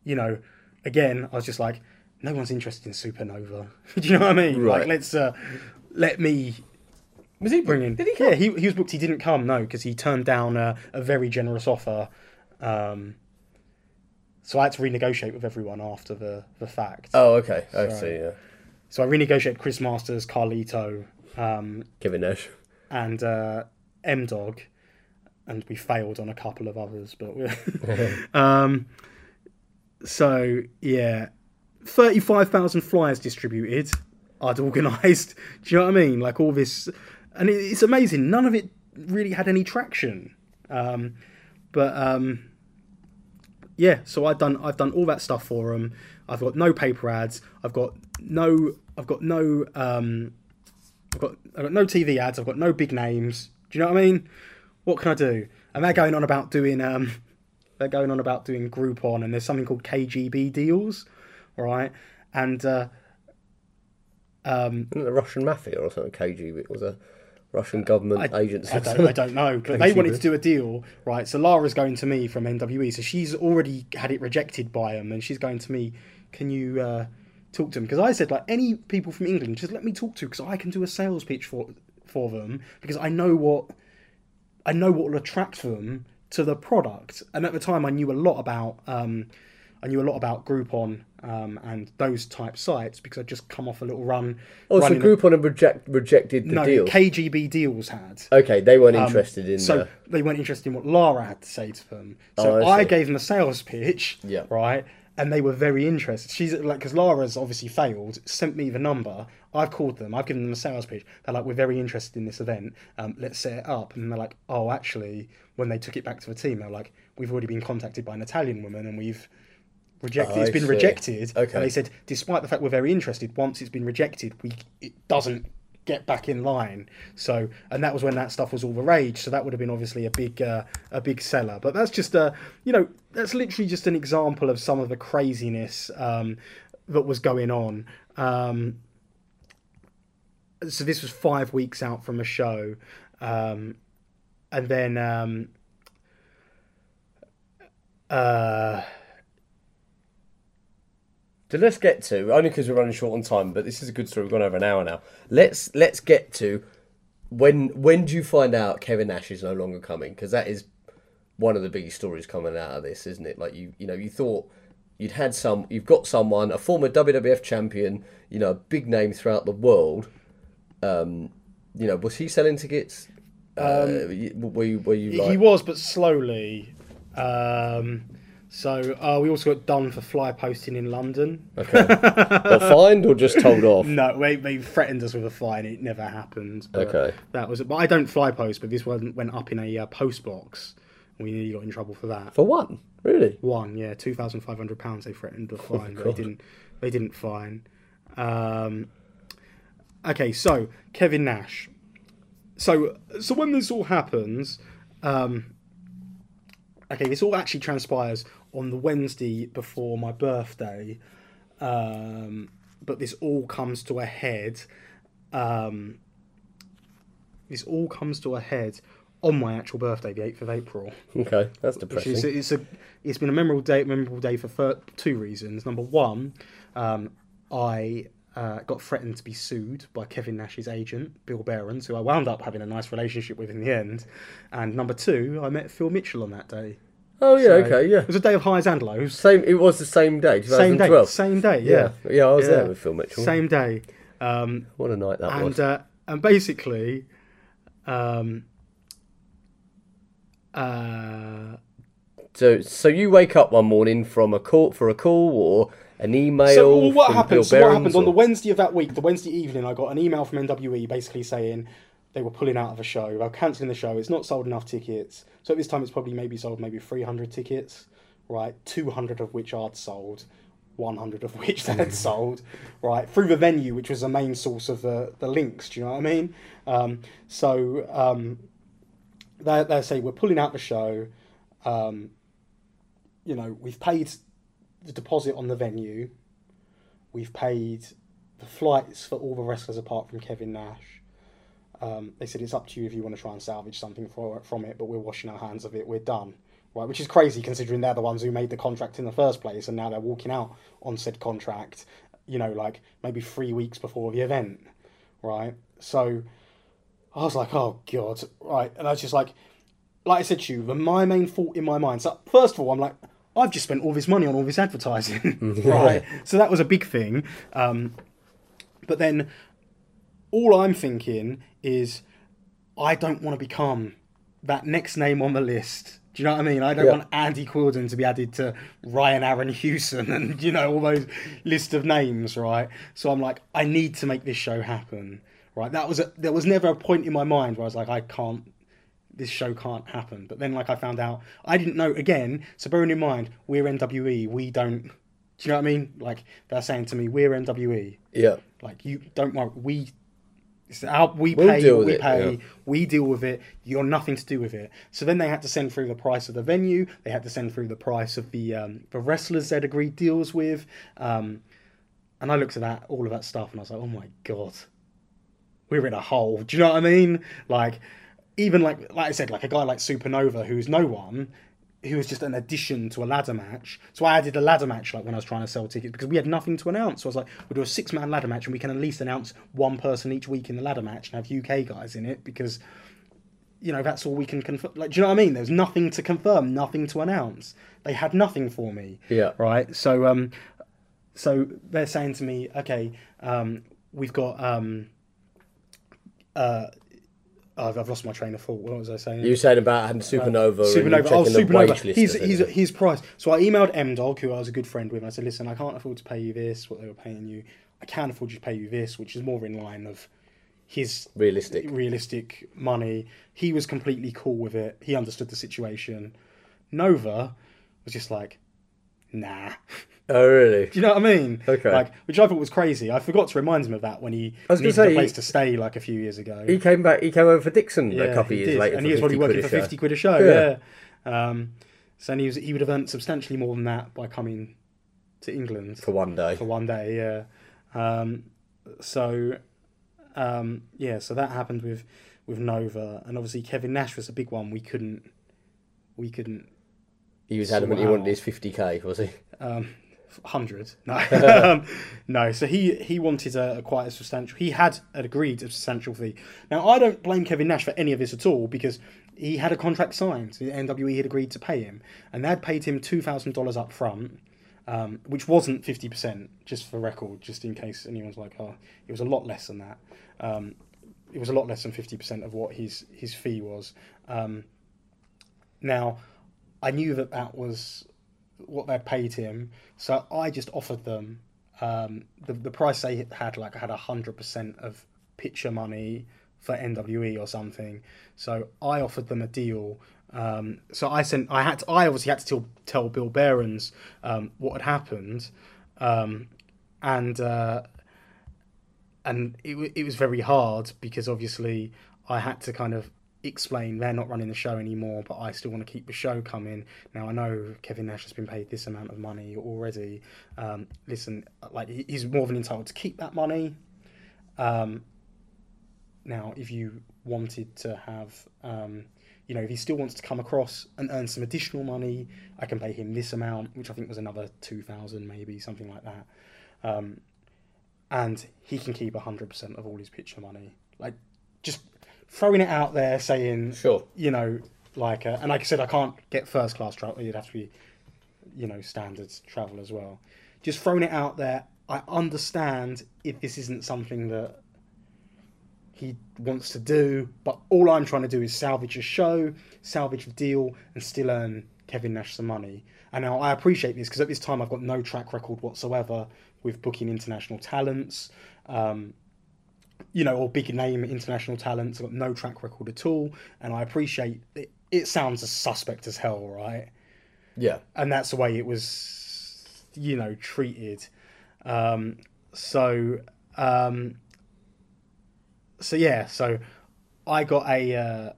you know, again, I was just like, no one's interested in Supernova. *laughs* Do you know what I mean? Right. Like, let's uh, let me Was he bringing? Did he? Yeah, he, he was booked. He didn't come, no, because he turned down a, a very generous offer. Um, so I had to renegotiate with everyone after the, the fact. Oh, okay. I Sorry. see. Yeah. So I renegotiated Chris Masters, Carlito, um, Kevin Nash. and uh, M Dog, and we failed on a couple of others, but we *laughs* *laughs* um, so yeah, thirty-five thousand flyers distributed. I'd organised. *laughs* Do you know what I mean? Like all this, and it, it's amazing. None of it really had any traction. Um, but um, yeah, so I've done I've done all that stuff for them. I've got no paper ads. I've got no I've got no um, I've got I've got no TV ads. I've got no big names. Do you know what I mean? What can I do? And they're going on about doing um, *laughs* they're going on about doing Groupon, and there's something called KGB deals, all right? And uh, um, the Russian mafia or something? KGB. It was a Russian government agency. I don't, I don't know. But they wanted to *laughs* do a deal, right? So Lara's going to me from NWE, so she's already had it rejected by them, and she's going to me. Can you uh, talk to them? Because I said like any people from England, just let me talk to, because I can do a sales pitch for for them, because I know what I know what will attract them to the product. And at the time, I knew a lot about um, I knew a lot about Groupon um, and those type sites because I'd just come off a little run. Oh, so a- Groupon had reject, rejected the no, deal. KGB deals had. okay, they weren't interested in. So uh, they weren't interested in what Lara had to say to them. Oh, So I I, gave them a sales pitch, Yeah. right? and they were very interested. She's like, because Lara's obviously failed, sent me the number. I've called them. I've given them a sales pitch. They're like, we're very interested in this event. Um, let's set it up. And they're like, oh, actually, when they took it back to the team, they're like, we've already been contacted by an Italian woman, and we've rejected. I it's been see. rejected. Okay. And they said, despite the fact we're very interested, once it's been rejected, we it doesn't get back in line. So, and that was when that stuff was all the rage. So that would have been obviously a big, uh, a big seller. But that's just a, you know, that's literally just an example of some of the craziness um, that was going on. Um, so this was five weeks out from a show, um, and then. Um, uh, So let's get to only because we're running short on time, but this is a good story. We've gone over an hour now. Let's let's get to when when do you find out Kevin Nash is no longer coming? Because that is one of the biggest stories coming out of this, isn't it? Like you you know you thought you'd had some, you've got someone, a former WWF champion, you know, a big name throughout the world. Um, you know, was he selling tickets? Uh, were you were you like he was, but slowly. Um, so uh, we also got done for fly posting in London. okay, but *laughs* fined or just told off? No, they, they threatened us with a fine. It never happened. Okay. That was. But I don't fly post. But this one went up in a uh, post box. We nearly got in trouble for that. For one, really? One, yeah, two thousand five hundred pounds. They threatened a fine, but they didn't. They didn't fine. Um, okay, so Kevin Nash. So, so when this all happens, um, okay, this all actually transpires on the Wednesday before my birthday, um, but this all comes to a head. Um, this all comes to a head on my actual birthday, the eighth of April. Okay, that's depressing. is, it's a it's been a memorable day memorable day for fir- two reasons. Number one, um, I uh, got threatened to be sued by Kevin Nash's agent, Bill Behrens, who I wound up having a nice relationship with in the end. And number two, I met Phil Mitchell on that day. Oh yeah, So okay, yeah. It was a day of highs and lows. Same. It was the same day, Same day, same day, yeah, Yeah, yeah, I was Yeah. there with Phil Mitchell. same day. Um, What a night that was. and uh, and basically, um, uh, so, so you wake up one morning from a call for a call or an email. So well, what from happened? So what Behrens happened on the Wednesday of that week? The Wednesday evening, I got an email from NWE basically saying they were pulling out of a show. They were cancelling the show. It's not sold enough tickets. So at this time, it's probably maybe sold maybe three hundred tickets, right? Two hundred of which I'd sold. 100 of which they had sold, right, through the venue, which was the main source of the, the links. Do you know what I mean? Um, so um, they, they say, We're pulling out the show. Um, you know, we've paid the deposit on the venue. We've paid the flights for all the wrestlers apart from Kevin Nash. Um, they said it's up to you if you want to try and salvage something for, from it, but we're washing our hands of it. We're done, right? Which is crazy considering they're the ones who made the contract in the first place, and now they're walking out on said contract. You know, like maybe three weeks before the event, right? So I was like, oh god, right, and I was just like, like I said to you, the, my main thought in my mind. So first of all, I'm like, I've just spent all this money on all this advertising, *laughs* *laughs* right? So that was a big thing. Um, but then all I'm thinking is, I don't want to become that next name on the list. Do you know what I mean? I don't Yeah. want Andy Quildan to be added to Ryan Aaron Hewson *laughs* and you know all those list of names, right? So I'm like, I need to make this show happen, right? That was a, there was never a point in my mind where I was like, I can't, this show can't happen. But then like I found out, I didn't know again. So bearing in mind, we're NWE, we don't. Do you know what I mean? Like they're saying to me, we're NWE. Yeah. Like you don't worry, we it's our, we We'll pay we it, pay, yeah. we deal with it. You're nothing to do with it. So then they had to send through the price of the venue. They had to send through the price of the um, the wrestlers they'd agreed deals with. Um, and I looked at that all of that stuff and I was like, oh my god, we're in a hole. Do you know what I mean? Like even like like I said, like a guy like Supernova who's no one. Who was just an addition to a ladder match. So I added a ladder match like when I was trying to sell tickets because we had nothing to announce. So I was like, we'll do a six man ladder match and we can at least announce one person each week in the ladder match and have UK guys in it because you know that's all we can confirm. Like, do you know what I mean? There's nothing to confirm, nothing to announce. They had nothing for me. Yeah. Right. So um, so they're saying to me, okay, um, we've got um, uh, I've, I've lost my train of thought. What was I saying? You said about having uh, Supernova, you Supernova. Oh, Supernova. He's, he's, his price. So I emailed M Dog, who I was a good friend with, and I said, listen, I can't afford to pay you this, what they were paying you. I can afford to pay you this, which is more in line of his realistic. realistic money. He was completely cool with it. He understood the situation. Nova was just like, nah. *laughs* Oh, really? Do you know what I mean? Okay. Like, which I thought was crazy. I forgot to remind him of that when he was gonna needed say, a place he- to stay like a few years ago. He came back. He came over for Dixon yeah, a couple of years did. later, and he was probably working for fifty quid a show. Yeah. Yeah. Um, so and he was he would have earned substantially more than that by coming to England for one day. for one day. Yeah. Um, so um, yeah, so that happened with with Nova, and obviously Kevin Nash was a big one. We couldn't we couldn't He was adamant he wanted his 50k, was he? um, hundred. *laughs* No, *laughs* um, no. So he he wanted a, a quite a substantial. He had agreed a substantial fee. Now I don't blame Kevin Nash for any of this at all because he had a contract signed. The NWE had agreed to pay him, and they'd paid him two thousand dollars up front. Um, which wasn't fifty percent, just for record, just in case anyone's like, "Oh, it was a lot less than that." Um, it was a lot less than fifty percent of what his his fee was. Um, now, I knew that that was what they paid him, so I just offered them um, the the price they had. Like I had hundred percent of picture money for NWE or something. So I offered them a deal. Um, so I sent. I had. To, I obviously had to tell, tell Bill Behrens um, what had happened, um, and uh, and it, it was very hard because obviously I had to kind of explain they're not running the show anymore, but I still want to keep the show coming. Now I know Kevin Nash has been paid this amount of money already. Um, listen, like he's more than entitled to keep that money. Um, now, if you wanted to have, um, you know, if he still wants to come across and earn some additional money, I can pay him this amount, which I think was another two thousand, maybe something like that. Um, and he can keep hundred percent of all his picture money. Like, just throwing it out there, saying, Sure. you know, like, uh, and like I said, I can't get first class travel. You'd have to be, you know, standards travel as well. Just throwing it out there. I understand if this isn't something that he wants to do, but all I'm trying to do is salvage a show, salvage a deal, and still earn Kevin Nash some money. And now I appreciate this because at this time I've got no track record whatsoever with booking international talents. Um, you know, or big name international talents. Got no track record at all, and I appreciate it. It sounds as suspect as hell, right? Yeah. And that's the way it was, you know, treated. Um, so, um, so yeah, so I got a, uh,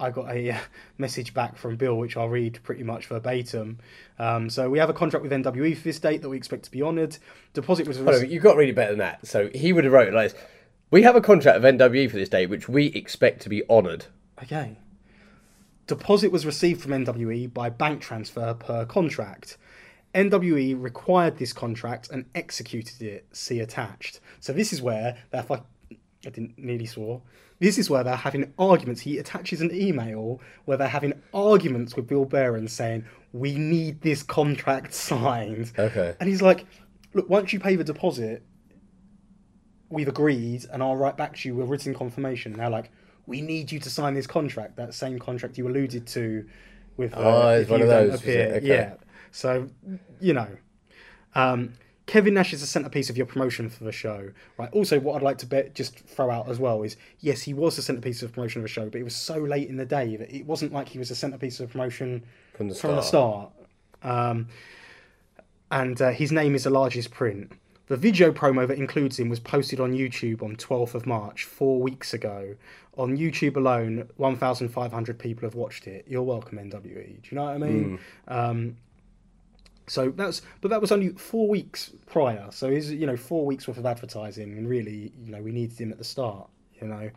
I got a uh, *laughs* message back from Bill, which I'll read pretty much verbatim. Um, so we have a contract with NWE for this date that we expect to be honoured. Deposit was Hold on, you've got really better than that. So he would have wrote like. We have a contract of NWE for this day, which we expect to be honoured. Okay. Deposit was received from NWE by bank transfer per contract. NWE required this contract and executed it. See attached. So this is where they're fuck- I didn't nearly swore. This is where they're having arguments. He attaches an email where they're having arguments with Bill Behrens saying, "We need this contract *laughs* signed." Okay. And he's like, "Look, once you pay the deposit, we've agreed, and I'll write back to you with written confirmation." They're like, "We need you to sign this contract, that same contract you alluded to with uh, Oh, if you don't appear." Okay. Yeah. So, you know, um, Kevin Nash is the centerpiece of your promotion for the show, right? Also, what I'd like to bet, just throw out as well is yes, he was the centerpiece of promotion of the show, but it was so late in the day that it wasn't like he was the centerpiece of promotion From the from the start. start. Um, and uh, his name is the largest print. The video promo that includes him was posted on YouTube on 12th of March, four weeks ago. On YouTube alone, 1,500 people have watched it. You're welcome, NWE. Do you know what I mean? Um, so that's, but that was only four weeks prior. So he's, you know, four weeks worth of advertising, and really, you know, we needed him at the start. You know,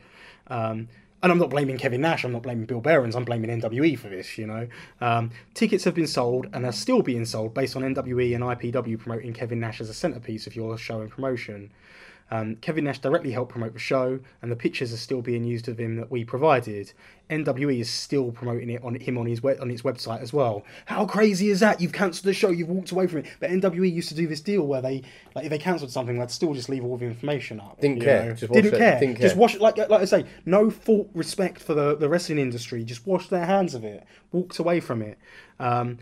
um, and I'm not blaming Kevin Nash. I'm not blaming Bill Behrens. I'm blaming NWE for this. You know, um, tickets have been sold and are still being sold based on NWE and IPW promoting Kevin Nash as a centerpiece of your show and promotion. Um, Kevin Nash directly helped promote the show, and the pictures are still being used of him that we provided. NWE is still promoting it on him on his we- on its website as well. How crazy is that? You've cancelled the show, you've walked away from it. But NWE used to do this deal where they like if they cancelled something, they'd still just leave all the information up. Didn't care. Just Didn't it. care. Didn't Just care. wash like like I say, no fault respect for the the wrestling industry. Just wash their hands of it. Walked away from it. Um,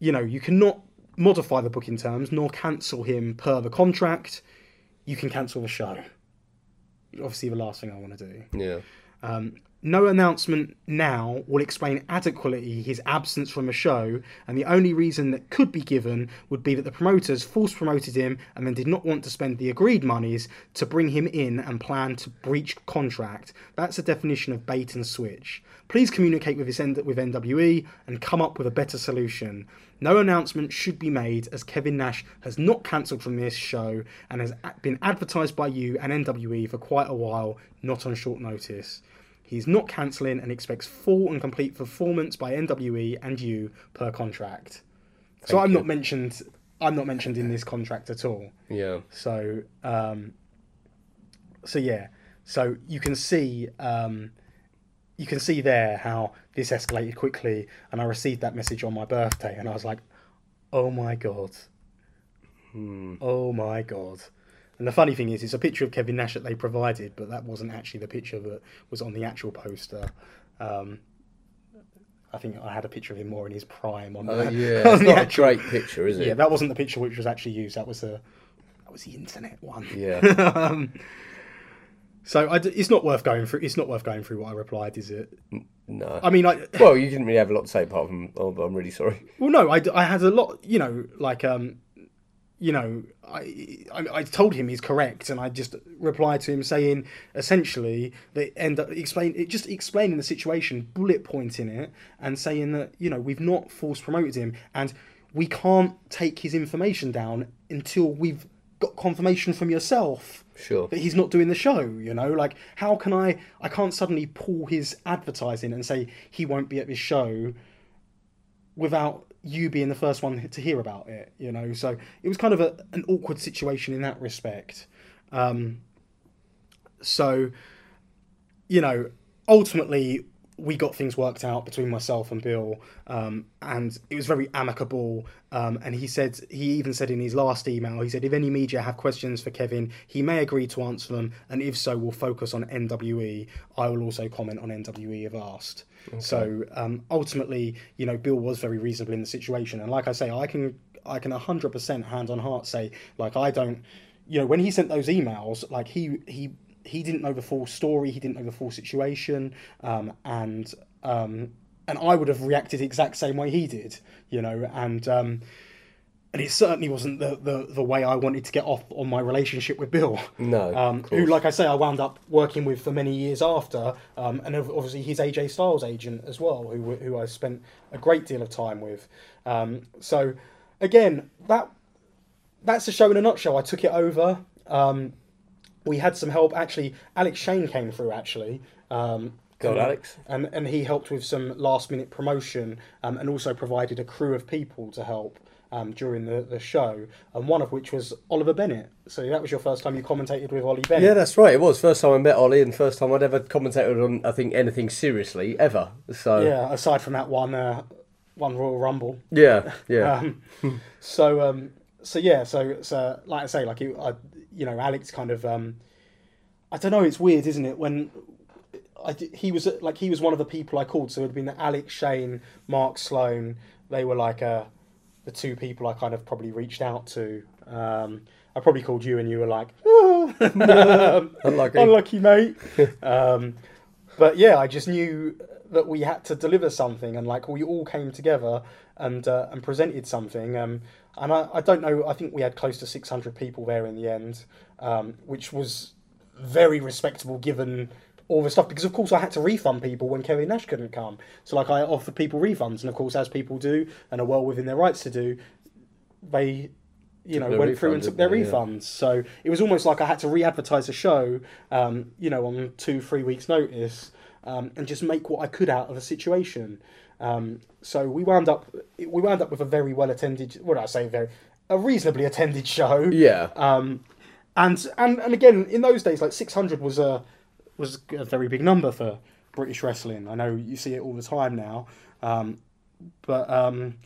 you know, you cannot modify the booking terms nor cancel him per the contract. You can cancel the show. Obviously, the last thing I want to do. Yeah. Um, no announcement now will explain adequately his absence from the show, and the only reason that could be given would be that the promoters force promoted him and then did not want to spend the agreed monies to bring him in and plan to breach contract. That's a definition of bait and switch. Please communicate with, this N- with NWE and come up with a better solution. No announcement should be made as Kevin Nash has not cancelled from this show and has been advertised by you and NWE for quite a while, not on short notice. He's not cancelling and expects full and complete performance by NWE and you per contract. so I'm you. not mentioned. I'm not mentioned in this contract at all. Yeah. So, um, so yeah. So you can see, um, you can see there how this escalated quickly, and I received that message on my birthday, and I was like, "Oh my god, oh my god." And the funny thing is, it's a picture of Kevin Nash that they provided, but that wasn't actually the picture that was on the actual poster. Um, I think I had a picture of him more in his prime on, the, yeah. *laughs* on It's the not a actual great picture, is it? yeah, that wasn't the picture which was actually used. That was the that was the internet one. Yeah. *laughs* um, so I d it's not worth going through. It's not worth going through what I replied, is it? No. I mean, I well, you didn't really have a lot to say apart from, oh, I'm really sorry. well, no, I, d- I had a lot. You know, like um, you know, I, I I told him he's correct, and I just replied to him saying essentially that end up explain it just explaining the situation, bullet pointing it, and saying that you know we've not force promoted him, and we can't take his information down until we've got confirmation from yourself Sure. that he's not doing the show you know like how can i i can't suddenly pull his advertising and say he won't be at this show without you being the first one to hear about it you know so it was kind of a, an awkward situation in that respect um so you know ultimately we got things worked out between myself and Bill, um, and it was very amicable. Um, and he said, he even said in his last email, he said, if any media have questions for Kevin, he may agree to answer them, and if so, we'll focus on NWE. I will also comment on NWE if asked. So um, ultimately, you know, Bill was very reasonable in the situation, and like I say, I can, I can hundred percent hand on heart say, like I don't, you know, when he sent those emails, like he he he didn't know the full story, he didn't know the full situation, um, and um, and I would have reacted the exact same way he did, you know, and um, and it certainly wasn't the, the the way I wanted to get off on my relationship with Bill. No, um, who, like I say, I wound up working with for many years after, um, and obviously he's AJ Styles' agent as well, who who I spent a great deal of time with. Um, so again, that that's the show in a nutshell. I took it over. Um, we had some help. Actually, Alex Shane came through. Actually, um, Go and, Alex. and and he helped with some last minute promotion, um, and also provided a crew of people to help um, during the, the show. And one of which was Oliver Bennett. So that was your first time you commentated with Ollie Bennett. Yeah, that's right. It was first time I met Ollie and first time I'd ever commentated on I think anything seriously ever. So Yeah, aside from that one, uh, one Royal Rumble. yeah, yeah. *laughs* Um, so um, so yeah, so so like I say, like it, I, you know, Alex kind of um, I don't know. It's weird, isn't it? When I di- he was like he was one of the people I called. So it'd been Alex Shane, Mark Sloan. They were like uh, the two people I kind of probably reached out to. Um, I probably called you, and you were like, um, *laughs* Unlucky. unlucky, mate. *laughs* um, but yeah, I just knew that we had to deliver something, and like we all came together and uh, and presented something. Um, and I, I don't know. I think we had close to six hundred people there in the end, um, which was very respectable given all the stuff. Because of course I had to refund people when Kevin Nash couldn't come. So like I offered people refunds, and of course as people do and are well within their rights to do, they you know went through and took their? Yeah. refunds. So it was almost like I had to re-advertise a show, um, you know, on two three weeks notice, um, and just make what I could out of the situation. Um, so we wound up we wound up with a very well attended. What did I say? Very a reasonably attended show. Yeah. Um, and and and again in those days, like six hundred was a was a very big number for British wrestling. I know you see it all the time now, um, but um,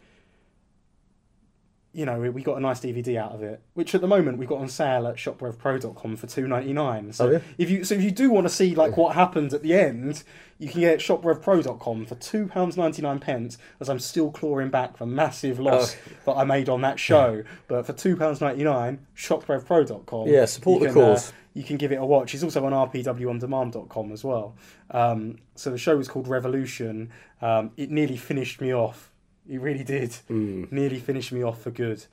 you know, we, got a nice DVD out of it, which at the moment we've got on sale at shoprevpro.com for two ninety nine. So Oh, yeah? if you so if you do want to see like what happened at the end, you can get shoprevpro.com for two pounds ninety nine pence. As I'm still clawing back the massive loss Oh. that I made on that show, but for two pounds ninety nine, shoprevpro.com. Yeah, support the can, uh, cause. you can give it a watch. It's also on rpwondemand.com as well. Um, so the show was called Revolution. Um, it nearly finished me off. It really did. Nearly finished me off for good.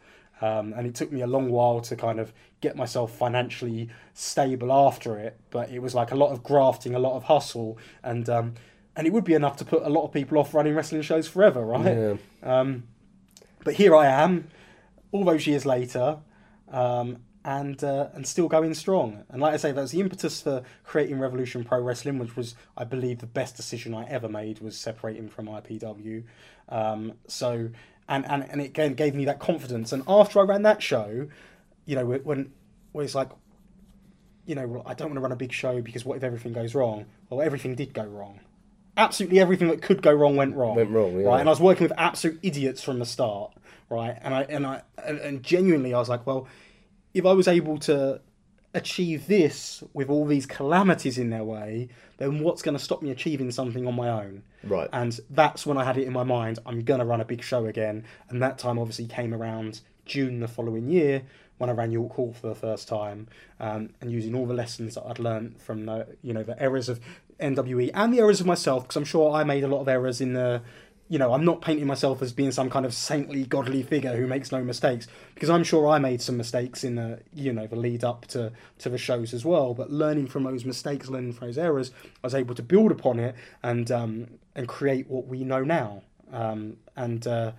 Um, and it took me a long while to kind of get myself financially stable after it. But it was like a lot of grafting, a lot of hustle, and um, and it would be enough to put a lot of people off running wrestling shows forever, right? Yeah. Um, but here I am, all those years later, um, and uh, and still going strong. And like I say, that was the impetus for creating Revolution Pro Wrestling, which was, I believe, the best decision I ever made was separating from IPW. Um, so and, and and it again gave me that confidence. And after I ran that show, you know, when when it's like. You know, well, I don't want to run a big show because what if everything goes wrong? Well, everything did go wrong. Absolutely everything that could go wrong went wrong. Went wrong, yeah. Right, and I was working with absolute idiots from the start, right? And I and I and, and genuinely, I was like, well, if I was able to achieve this with all these calamities in their way, then what's going to stop me achieving something on my own? Right. And that's when I had it in my mind. I'm going to run a big show again, and that time obviously came around June the following year when I ran York Hall for the first time, um, and using all the lessons that I'd learned from the you know the errors of NWE and the errors of myself, because I'm sure I made a lot of errors in the you know, I'm not painting myself as being some kind of saintly, godly figure who makes no mistakes, because I'm sure I made some mistakes in the, you know, the lead up to, to the shows as well. But learning from those mistakes, learning from those errors, I was able to build upon it and um, and create what we know now. Um, and uh,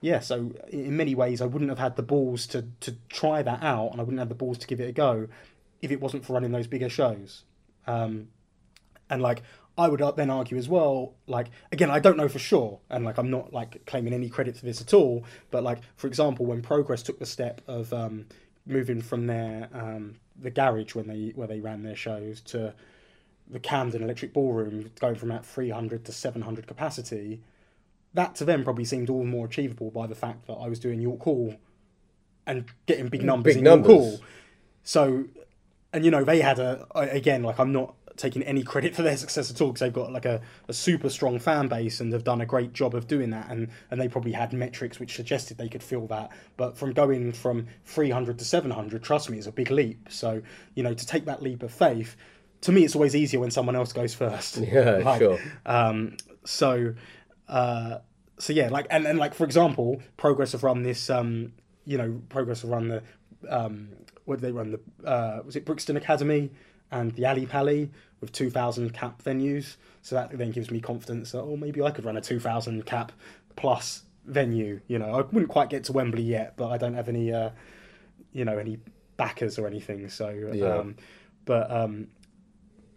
yeah, so in many ways, I wouldn't have had the balls to to try that out, and I wouldn't have the balls to give it a go if it wasn't for running those bigger shows. Um, and like I would then argue as well, like again, I don't know for sure, and like I'm not like claiming any credit for this at all, but like for example, when Progress took the step of um, moving from their um, the garage when they where they ran their shows to the Camden Electric Ballroom, going from about 300 to 700 capacity, that to them probably seemed all the more achievable by the fact that I was doing York Hall and getting big numbers Big in York. Hall. So, and you know, they had a, again like I'm not taking any credit for their success at all because they've got like a, a super strong fan base and have done a great job of doing that and and they probably had metrics which suggested they could fill that but from going from 300 to 700 trust me it's a big leap so you know to take that leap of faith to me it's always easier when someone else goes first *laughs* Yeah, sure. um, so, uh, so yeah, like and, and like for example, Progress have run this. Um, you know, Progress have run the. Um, what did they run the? Uh, was it Brixton Academy and the Ali Pali with two thousand cap venues? So that then gives me confidence that oh maybe I could run a two thousand cap plus venue. You know, I wouldn't quite get to Wembley yet, but I don't have any. Uh, you know, any backers or anything. So, Yeah. um, but um,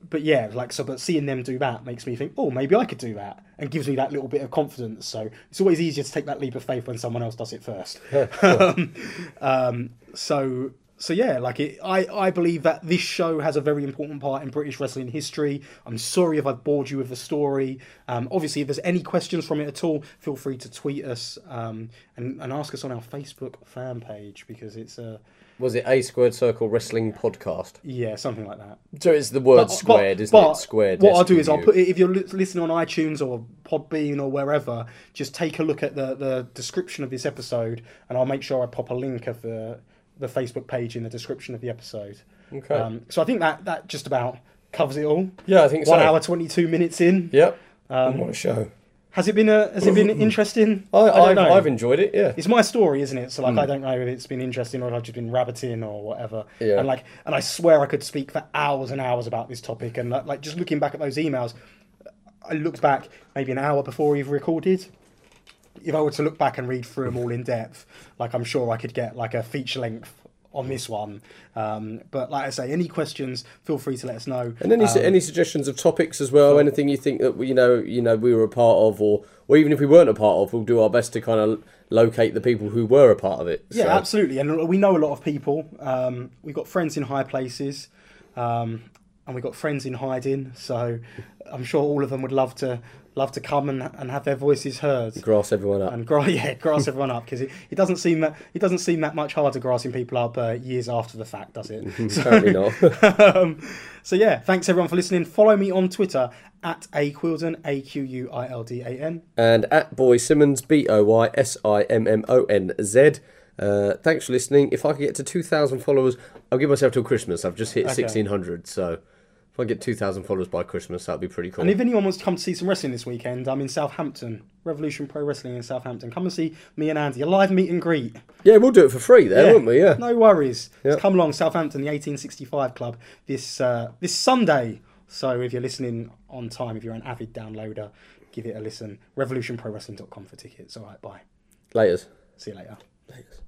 but yeah, like so. But seeing them do that makes me think, oh, maybe I could do that, and gives me that little bit of confidence. So it's always easier to take that leap of faith when someone else does it first. *laughs* *laughs* um, um, so so yeah, like it, I I believe that this show has a very important part in British wrestling history. I'm sorry if I've bored you with the story. Um, obviously, if there's any questions from it at all, feel free to tweet us um, and and ask us on our Facebook fan page because it's a Was it A Squared Circle Wrestling Podcast? yeah something like that. So it's the word But- squared, but- isn't but it? Squared. What I'll do is I'll SQU. put if you're listening on iTunes or Podbean or wherever, just take a look at the, the description of this episode, and I'll make sure I pop a link of the the Facebook page in the description of the episode. Okay. Um, so I think that that just about covers it all. Yeah, I think so. One hour twenty two minutes in. Yep. Um, what a show. Has it been a Has it been *laughs* interesting? I, I've, know. I've enjoyed it. Yeah. It's my story, isn't it? So like, I don't know if it's been interesting or if I've just been rabbiting or whatever. Yeah. And like, and I swear I could speak for hours and hours about this topic. And like, like, just looking back at those emails, I looked back maybe an hour before we've recorded. If I were to look back and read through them all in depth, like I'm sure I could get like a feature length on this one. Um, but like I say, any questions, feel free to let us know. And any Um, any suggestions of topics as well? Anything you think that we- you know you know we were a part of, or or even if we weren't a part of, we'll do our best to kind of locate the people who were a part of it. Yeah, So- absolutely. And we know a lot of people. Um, we've got friends in high places, um, and we've got friends in hiding. So I'm sure all of them would love to love to come and, and have their voices heard. grass everyone up. And gra- *laughs* yeah, grass everyone up because it, it doesn't seem that it doesn't seem that much harder grassing people up uh, years after the fact, does it? *laughs* Apparently not. *laughs* um, so yeah, thanks everyone for listening. Follow me on Twitter at a Quildan a q u i l d a n. and at Boy Simmons, B O Y S I M M O N Z. Uh, thanks for listening. If I can get to 2,000 followers, I'll give myself till Christmas. I've just hit 1,600, so if I get 2,000 followers by Christmas, that'd be pretty cool. And if anyone wants to come to see some wrestling this weekend, I'm in Southampton, Revolution Pro Wrestling in Southampton. Come and see me and Andy, a live meet and greet. yeah, we'll do it for free there, won't we? Yeah. No worries. Yeah. Just come along, Southampton, the 1865 Club, this uh, this Sunday. So if you're listening on time, if you're an avid downloader, give it a listen. RevolutionProWrestling.com for tickets. All right, bye. Laters. See you later. Laters.